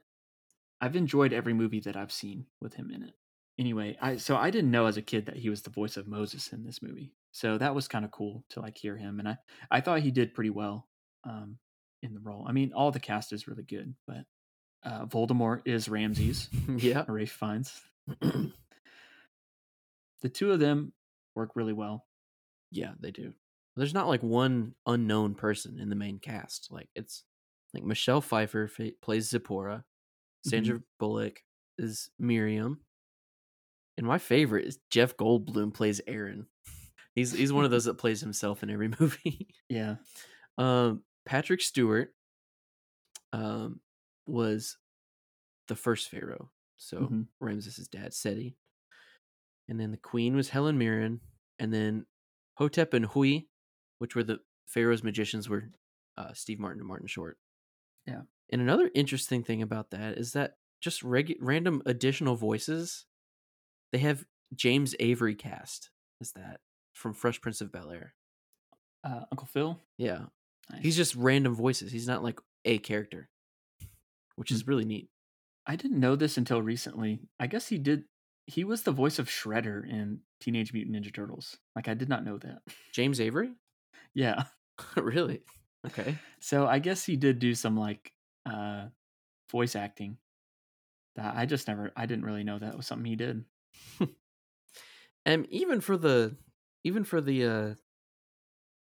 I've enjoyed every movie that I've seen with him in it. Anyway, I so I didn't know as a kid that he was the voice of Moses in this movie. So that was kind of cool to like hear him, and I I thought he did pretty well um, in the role. I mean, all the cast is really good, but uh, Voldemort is Ramses. yeah. Ralph Fiennes. the two of them work really well. Yeah, they do. There's not like one unknown person in the main cast. Like it's like Michelle Pfeiffer fa- plays Zipporah, Sandra Bullock is Miriam, and my favorite is Jeff Goldblum plays Aaron. He's he's one of those that plays himself in every movie. Yeah. Um, Patrick Stewart, um, was the first pharaoh. So Mhm. Ramses' dad, Seti, and then the queen was Helen Mirren, and then Hotep and Huy, which were the pharaoh's magicians, were uh, Steve Martin and Martin Short. Yeah. And another interesting thing about that is that just regu- random additional voices, they have James Avery cast as that from Fresh Prince of Bel Air. Uh, Uncle Phil. Yeah. Nice. He's just random voices. He's not like a character, which is really neat. I didn't know this until recently. I guess he did. He was the voice of Shredder in Teenage Mutant Ninja Turtles. Like I did not know that. James Avery? Yeah. really? Okay. So I guess he did do some like uh voice acting. That I just never. I didn't really know that was something he did. And even for the even for the uh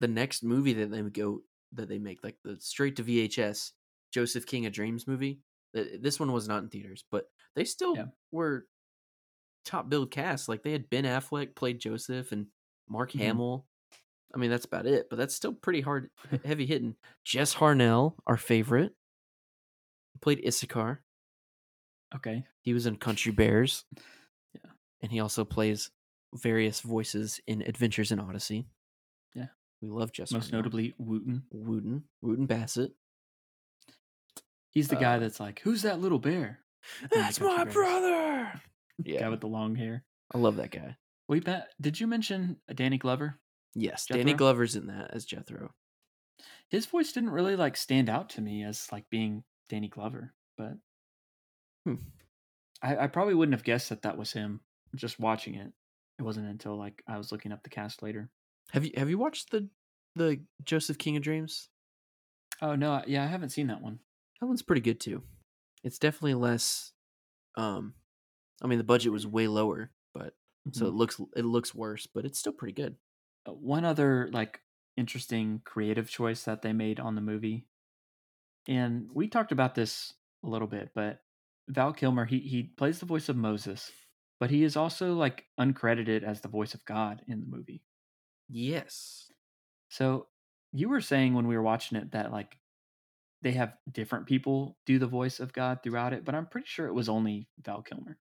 the next movie that they go that they make, like the straight to VHS Joseph King of Dreams movie. This one was not in theaters, but they still Yeah. were top billed cast. Like they had Ben Affleck played Joseph and Mark Mhm. Hamill. I mean, that's about it, but that's still pretty hard, heavy hitting. Jess Harnell, our favorite, played Issachar. Okay. He was in Country Bears. Yeah. And he also plays various voices in Adventures in Odyssey. Yeah. We love Jess. Most notably Wooton. Wooton. Wooton Bassett. He's the guy Uh, that's like, "Who's that little bear?" I think the That's my Bears. brother. Guy with the long hair. I love that guy. Wait, Pat, did you mention Danny Glover? Yes. Danny Glover's in that as Jethro. His voice didn't really like stand out to me as like being Danny Glover, but Hmm. I, I probably wouldn't have guessed that that was him just watching it. It wasn't until like I was looking up the cast later. Have you have you watched the the Joseph King of Dreams? Oh no, yeah, I haven't seen that one. That one's pretty good too. It's definitely less. Um, I mean the budget was way lower, but so it Mhm. looks it looks worse, but it's still pretty good. Uh, one other like interesting creative choice that they made on the movie, and we talked about this a little bit, but Val Kilmer he he plays the voice of Moses, but he is also like uncredited as the voice of God in the movie. Yes. So you were saying when we were watching it that like they have different people do the voice of God throughout it, but I'm pretty sure it was only Val Kilmer.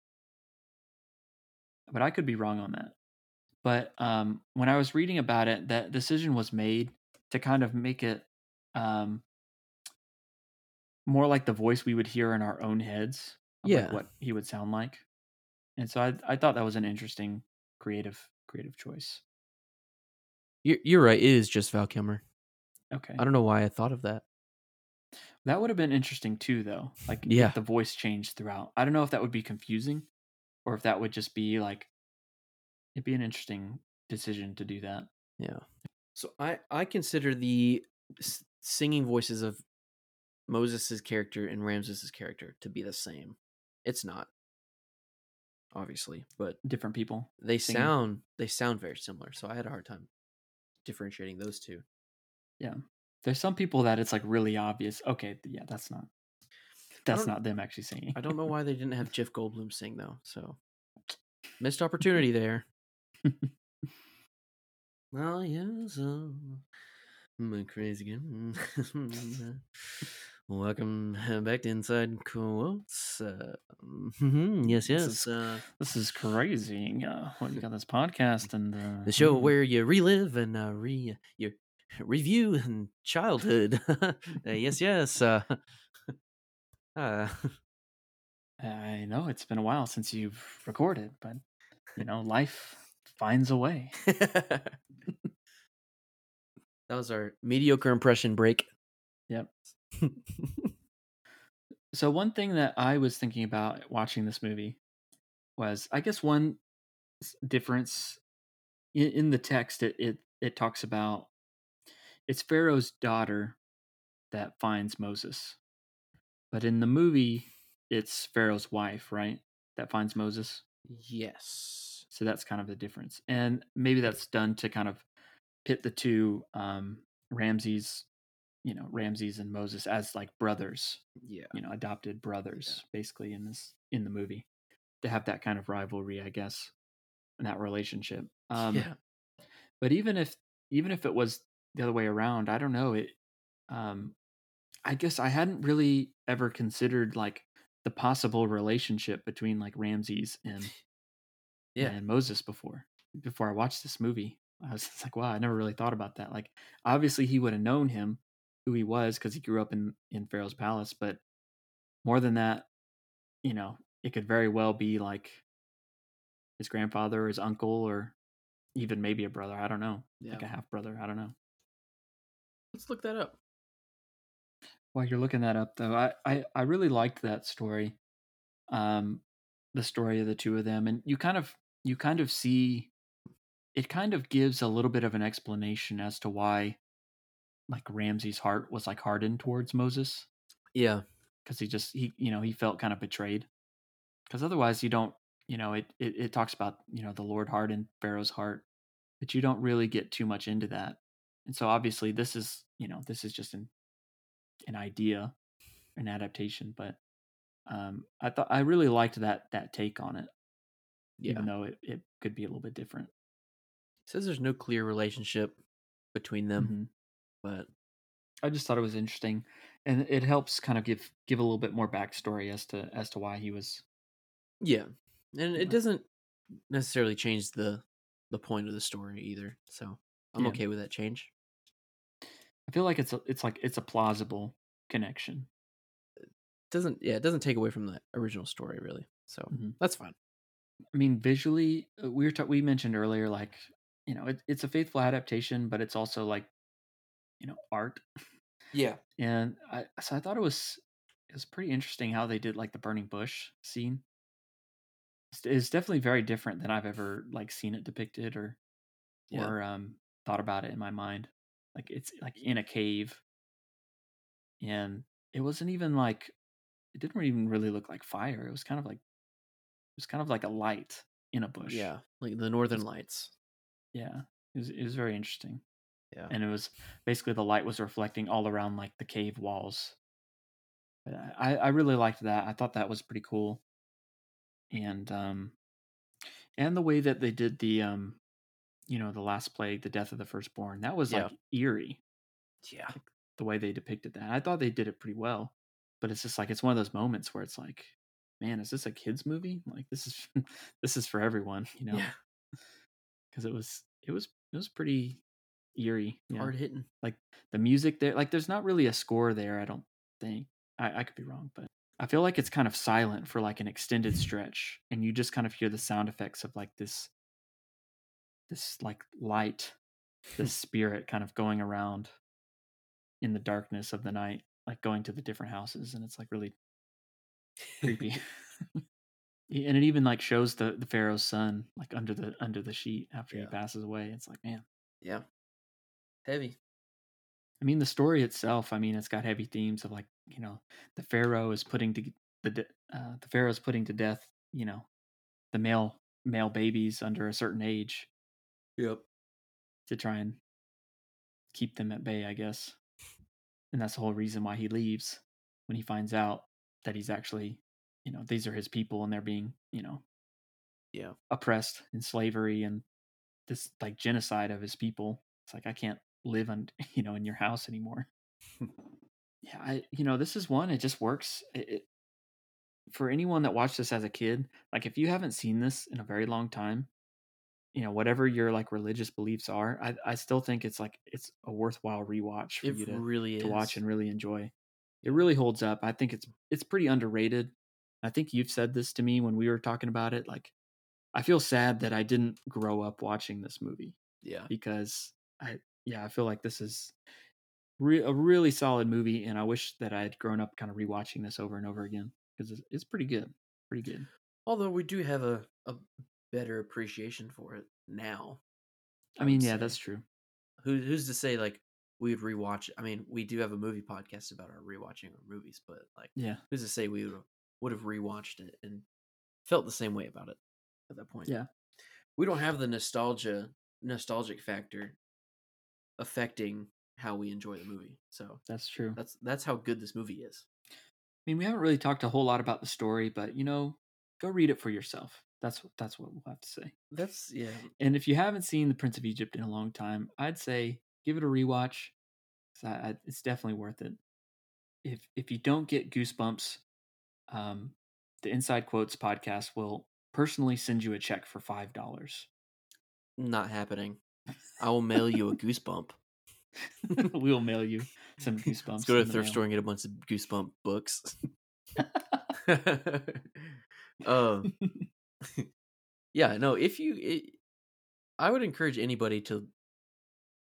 But I could be wrong on that. But um, when I was reading about it, that decision was made to kind of make it um, more like the voice we would hear in our own heads. of, like, Yeah. what he would sound like. And so I, I thought that was an interesting creative creative choice. You're you're right. It is just Val Kilmer. Okay. I don't know why I thought of that. That would have been interesting too, though. Like, if Yeah. the voice changed throughout. I don't know if that would be confusing, or if that would just be like, it'd be an interesting decision to do that. Yeah. So I I consider the singing voices of Moses's character and Ramses's character to be the same. It's not. Obviously, but Different people. they singing. sound they sound very similar. So I had a hard time differentiating those two. Yeah. There's some people that it's like really obvious. Okay, yeah, that's not. That's don't- them actually singing. I don't know why they didn't have Jeff Goldblum sing though. So missed opportunity there. Oh yes, uh, my crazy game. Welcome back to Inside Quotes. Uh, yes, This yes. is- Uh, This is crazy. Uh, what you got this podcast and uh, the show mm, where you relive and uh, re you review and childhood. uh, yes, yes. Uh, uh, I know it's been a while since you've recorded, but you know, life finds a way. that was our mediocre impression break. So one thing that I was thinking about watching this movie was, I guess, one difference in, in the text. It, it it talks about it's Pharaoh's daughter that finds Moses, but in the movie, it's Pharaoh's wife, right? That finds Moses. yes. So that's kind of the difference, and maybe that's done to kind of pit the two um, Ramses, you know, Ramses and Moses as like brothers Yeah. you know adopted brothers basically in this in the movie to have that kind of rivalry i guess and that relationship um yeah. but even if even if it was the other way around i don't know it um i guess i hadn't really ever considered like the possible relationship between like ramses and Yeah. and moses before before i watched this movie i was like wow i never really thought about that like obviously he would have known him who he was because he grew up in in pharaoh's palace but more than that you know it could very well be like his grandfather or his uncle or even maybe a brother i don't know like a half brother i don't know Let's look that up. while you're looking that up though i i, I really liked that story um the story of the two of them and you kind of you kind of see it kind of gives a little bit of an explanation as to why like ramses's heart was like hardened towards moses Yeah. because he just he you know he felt kind of betrayed because otherwise you don't you know it, it it talks about you know the lord hardened pharaoh's heart but you don't really get too much into that and so obviously this is you know this is just an an idea an adaptation but um i thought i really liked that that take on it Yeah. even though it, it could be a little bit different says there's no clear relationship between them, Mhm. But i just thought it was interesting and it helps kind of give give a little bit more backstory as to as to why he was yeah. And it doesn't necessarily change the the point of the story either. So I'm Yeah. okay with that change. i feel like it's a, it's like it's a plausible connection doesn't yeah, it doesn't take away from the original story really. So Mhm. that's fine. I mean, visually, uh, we were ta- we mentioned earlier, like you know, it, it's a faithful adaptation, but it's also like you know art, Yeah. and I so I thought it was it was pretty interesting how they did like the burning bush scene. it's, it's definitely very different than I've ever like seen it depicted or Yeah. or um thought about it in my mind. Like it's like in a cave, and it wasn't even like it didn't even really look like fire. It was kind of like it was kind of like a light in a bush. Yeah, like the Northern Lights. yeah. It was it was very interesting. Yeah. and it was basically the light was reflecting all around like the cave walls. But I, I really liked that. I thought that was pretty cool. And um and the way that they did the um you know, the last plague, the death of the firstborn, that was Yeah. like eerie, Yeah. the way they depicted that. I thought they did it pretty well. But it's just like it's one of those moments where it's like, man, is this a kids movie? Like this is this is for everyone, you know? Yeah. Because it was it was it was pretty eerie. yeah. Hard hitting. like the music there like there's not really a score there i don't think I, I could be wrong but i feel like it's kind of silent for like an extended stretch and you just kind of hear the sound effects of like this this like light this spirit kind of going around in the darkness of the night like going to the different houses and it's like really creepy and it even like shows the the pharaoh's son like under the under the sheet after he passes away it's like man Yeah. Heavy. I mean, the story itself. I mean, it's got heavy themes of like you know, the pharaoh is putting to the de- uh, the pharaoh is putting to death. You know, the male male babies under a certain age Yep. to try and keep them at bay. I guess, and that's the whole reason why he leaves when he finds out that he's actually, you know, these are his people and they're being, you know, Yeah. oppressed in slavery and this like genocide of his people. It's like I can't live on you know in your house anymore. yeah, I you know this is one. It just works. It, it, for anyone that watched this as a kid, like if you haven't seen this in a very long time, you know whatever your like religious beliefs are, I I still think it's like it's a worthwhile rewatch for It you to really to watch and really enjoy. It really holds up. I think it's it's pretty underrated. I think you've said this to me when we were talking about it. Like, I feel sad that I didn't grow up watching this movie Yeah. because I yeah I feel like this is re- a really solid movie, and I wish that I had grown up kind of rewatching this over and over again because it's, it's pretty good, pretty good. Although we do have a, a better appreciation for it now. I mean, yeah, say. that's true. Who who's to say like we would rewatch? I mean, we do have a movie podcast about our rewatching our movies, but like, Yeah, who's to say we would would have rewatched it and felt the same way about it at that point? Yeah. we don't have the nostalgia nostalgic factor affecting how we enjoy the movie. So that's true. that's that's how good this movie is. I mean, we haven't really talked a whole lot about the story, but you know, go read it for yourself. That's that's what we'll have to say. That's yeah. And if you haven't seen The Prince of Egypt in a long time, I'd say give it a rewatch. I, I, it's definitely worth it. If if you don't get goosebumps, um, the Inside Quotes podcast will personally send you a check for five dollars. Not happening. I will mail you a goosebump. we'll mail you some goosebumps. Let's go to a the thrift mail. store and get a bunch of goosebump books. um, yeah, no. If you, it, I would encourage anybody to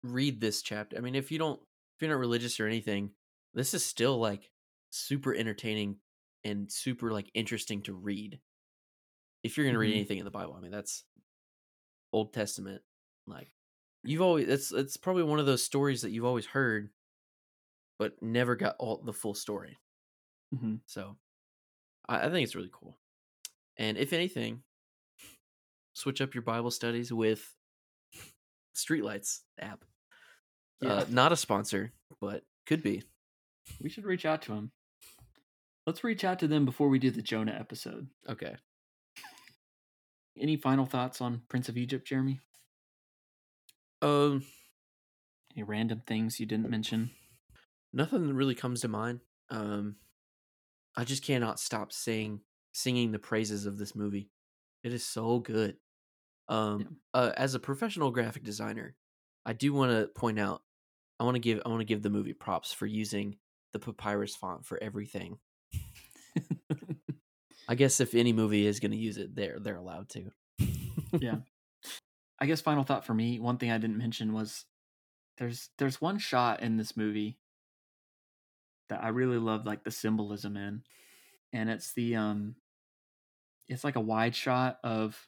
read this chapter. I mean, if you don't, if you're not religious or anything, this is still like super entertaining and super like interesting to read. If you're gonna read Mhm. anything in the Bible, I mean, that's Old Testament. Like you've always, it's it's probably one of those stories that you've always heard, but never got all the full story. Mhm. So I, I think it's really cool. And if anything, switch up your Bible studies with Streetlights app. Yeah. Uh, not a sponsor, but could be. We should reach out to them. Let's reach out to them before we do the Jonah episode. Okay. Any final thoughts on Prince of Egypt, Jeremy? Um, Any random things you didn't mention? nothing really comes to mind. Um, I just cannot stop saying singing the praises of this movie. It is so good. Um, uh, as a professional graphic designer, I do want to point out. I want to give I want to give the movie props for using the papyrus font for everything. I guess if any movie is going to use it, they're they're allowed to. yeah. I guess final thought for me, one thing I didn't mention was there's there's one shot in this movie that I really love like the symbolism in. And it's the um it's like a wide shot of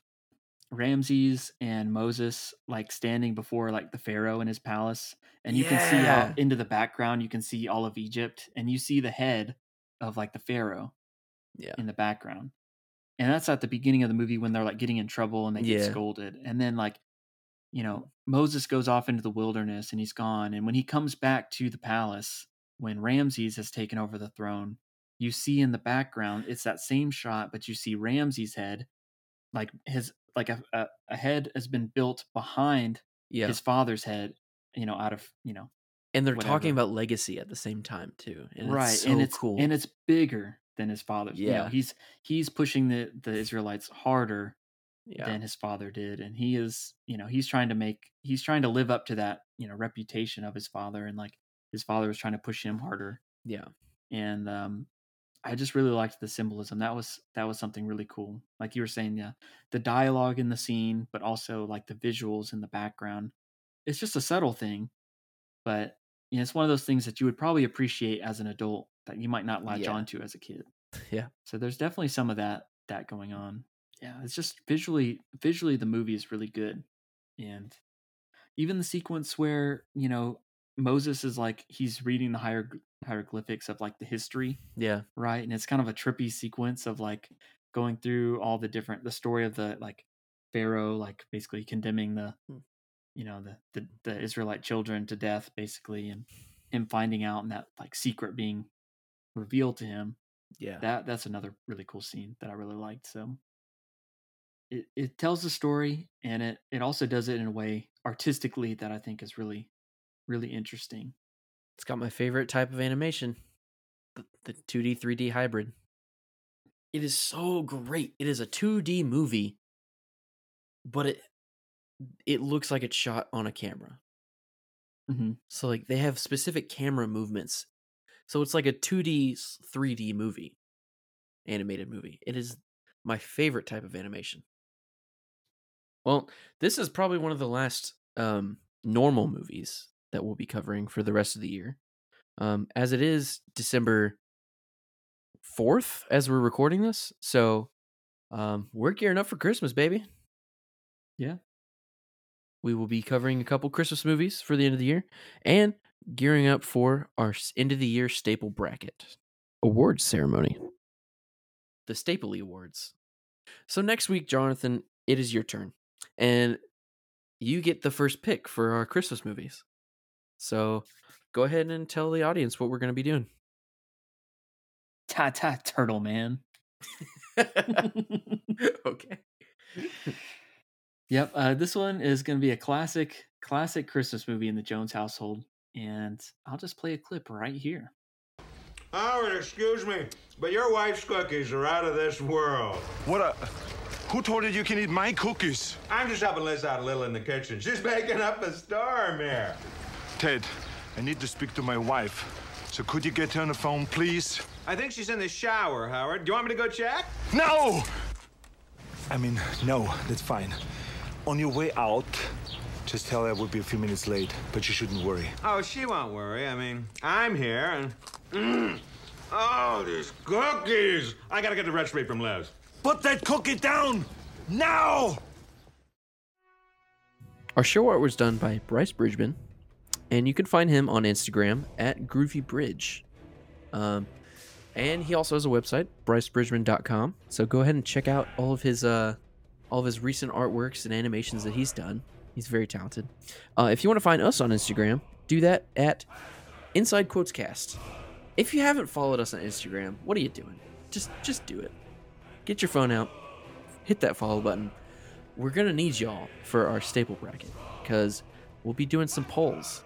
Ramses and Moses like standing before like the Pharaoh in his palace, and you can see Yeah. out into the background. You can see all of Egypt, and you see the head of like the Pharaoh Yeah. in the background. And that's at the beginning of the movie when they're like getting in trouble and they get Yeah. scolded. And then like, you know, Moses goes off into the wilderness and he's gone. And when he comes back to the palace, when Ramses has taken over the throne, you see in the background, it's that same shot, but you see Ramses' head, like his like a, a, a head has been built behind Yeah. his father's head, you know, out of, you know, and they're talking about legacy at the same time too. And right It's so and it's cool. and it's bigger than his father's you know, Yeah. he's he's pushing the the israelites harder yeah. than his father did and he is you know he's trying to make he's trying to live up to that you know reputation of his father and like his father was trying to push him harder yeah. and um i just really liked the symbolism that was that was something really cool like you were saying yeah the dialogue in the scene but also like the visuals in the background it's just a subtle thing but you know, it's one of those things that you would probably appreciate as an adult that you might not latch Yeah. onto as a kid Yeah. so there's definitely some of that that going on yeah it's just visually visually the movie is really good and even the sequence where you know moses is like he's reading the hier- hieroglyphics of like the history Yeah. right and it's kind of a trippy sequence of like going through all the different the story of the like pharaoh like basically condemning the Hmm. You know the, the the israelite children to death basically and him finding out and that like secret being revealed to him Yeah. that that's another really cool scene that I really liked. So it it tells the story and it it also does it in a way artistically that I think is really really interesting. It's got my favorite type of animation, the, the 2D 3D hybrid. It is so great. It is a 2D movie, but it it looks like it's shot on a camera. Mhm. So like they have specific camera movements. So it's like a 2D 3D movie. Animated movie. It is my favorite type of animation. Well, this is probably one of the last um normal movies that we'll be covering for the rest of the year. Um as it is December 4th as we're recording this. So um we're gearing up for Christmas, baby. Yeah. We will be covering a couple Christmas movies for the end of the year and gearing up for our end of the year staple bracket awards ceremony. The Stapley Awards. So next week, Jonathan, it is your turn. And you get the first pick for our Christmas movies. So go ahead and tell the audience what we're going to be doing. Ta ta Turbo Man. okay. Yep, uh, this one is going to be a classic classic Christmas movie in the Jones household and I'll just play a clip right here. Howard, excuse me, but your wife's cookies are out of this world. What a. Who told you you can eat my cookies? I'm just helping Liz out a little in the kitchen. She's making up a storm here. Ted, I need to speak to my wife. So could you get her on the phone, please? I think she's in the shower, Howard. Do you want me to go check? No! I mean, no, that's fine. On your way out, just tell her I will be a few minutes late, but you shouldn't worry. Oh, she won't worry. I mean, I'm here and. Mm. Oh, these cookies! I gotta get the recipe from Les. Put that cookie down! Now! Our show art was done by Bryce Bridgman, and you can find him on Instagram at Groovy Bridge. Um, and he also has a website, brycebridgman.com. So go ahead and check out all of his uh, all of his recent artworks and animations that he's done. He's very talented. Uh, if you want to find us on Instagram, do that at Inside Quotes Cast. If you haven't followed us on Instagram, what are you doing? Just just do it. Get your phone out, hit that follow button. We're gonna need y'all for our staple bracket because we'll be doing some polls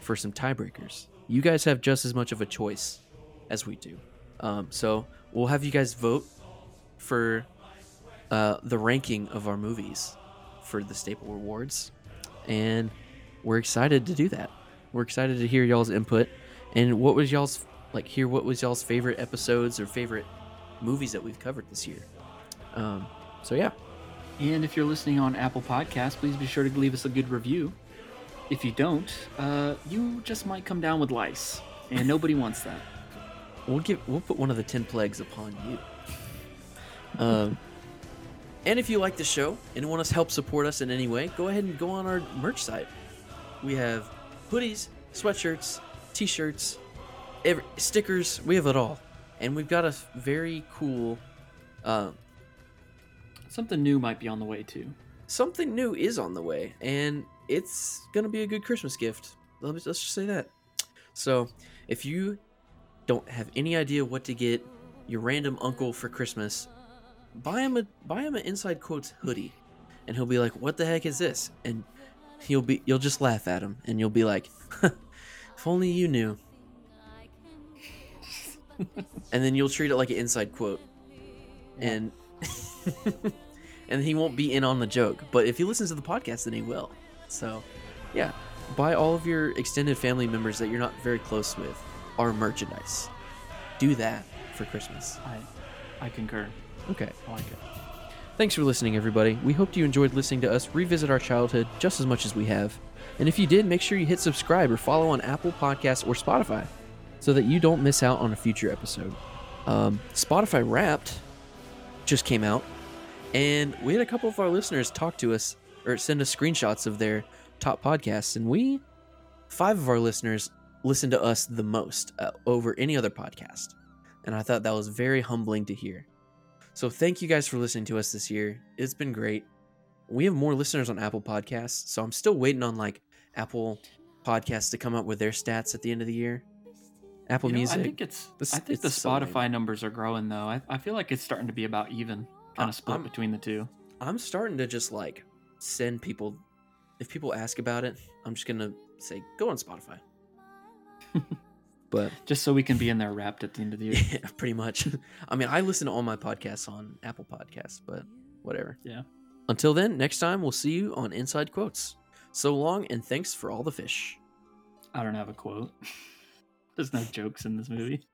for some tiebreakers. You guys have just as much of a choice as we do. Um, so we'll have you guys vote for uh, the ranking of our movies for the staple rewards, and we're excited to do that. We're excited to hear y'all's input and what was y'all's like. Hear what was y'all's favorite episodes or favorite movies that we've covered this year. Um, so yeah, And if you're listening on Apple Podcasts, please be sure to leave us a good review. If you don't, uh, you just might come down with lice, and nobody wants that. we'll give we'll put one of the ten plagues upon you. Um, and if you like the show and want to help support us in any way, go ahead and go on our merch site. We have hoodies, sweatshirts, t-shirts, every, stickers. We have it all, and we've got a very cool. Um, Something new might be on the way too. something new is on the way, and it's gonna be a good Christmas gift. Let me let's just say that. So, if you don't have any idea what to get your random uncle for Christmas, buy him a buy him an Inside Quotes hoodie, and he'll be like, "What the heck is this?" And he'll be you'll just laugh at him, and you'll be like, "If only you knew." and then you'll treat it like an inside quote, and and he won't be in on the joke. But if he listens to the podcast, then he will. So, yeah, buy all of your extended family members that you're not very close with our merchandise. Do that for Christmas. I I concur. Okay. I like it. Thanks for listening, everybody. We hoped you enjoyed listening to us revisit our childhood just as much as we have. And if you did, make sure you hit subscribe or follow on Apple Podcasts or Spotify so that you don't miss out on a future episode. Um, Spotify Wrapped just came out, and we had a couple of our listeners talk to us or send us screenshots of their top podcasts, and we, five of our listeners, listen to us the most uh, over any other podcast. And I thought that was very humbling to hear. So thank you guys for listening to us this year. It's been great. We have more listeners on Apple Podcasts, so I'm still waiting on like Apple Podcasts to come up with their stats at the end of the year. Apple You know, Music. I think it's. This- I think the it's so. Spotify numbers are growing though. I, I feel like it's starting to be about even, kind of split I'm- between the two. I'm starting to just like send people if people ask about it, I'm just gonna say go on Spotify. but Just so we can be in there wrapped at the end of the year. yeah, pretty much. I mean, I listen to all my podcasts on Apple Podcasts, but whatever. Yeah. Until then, next time we'll see you on Inside Quotes. So long, and thanks for all the fish. I don't have a quote. There's no jokes in this movie.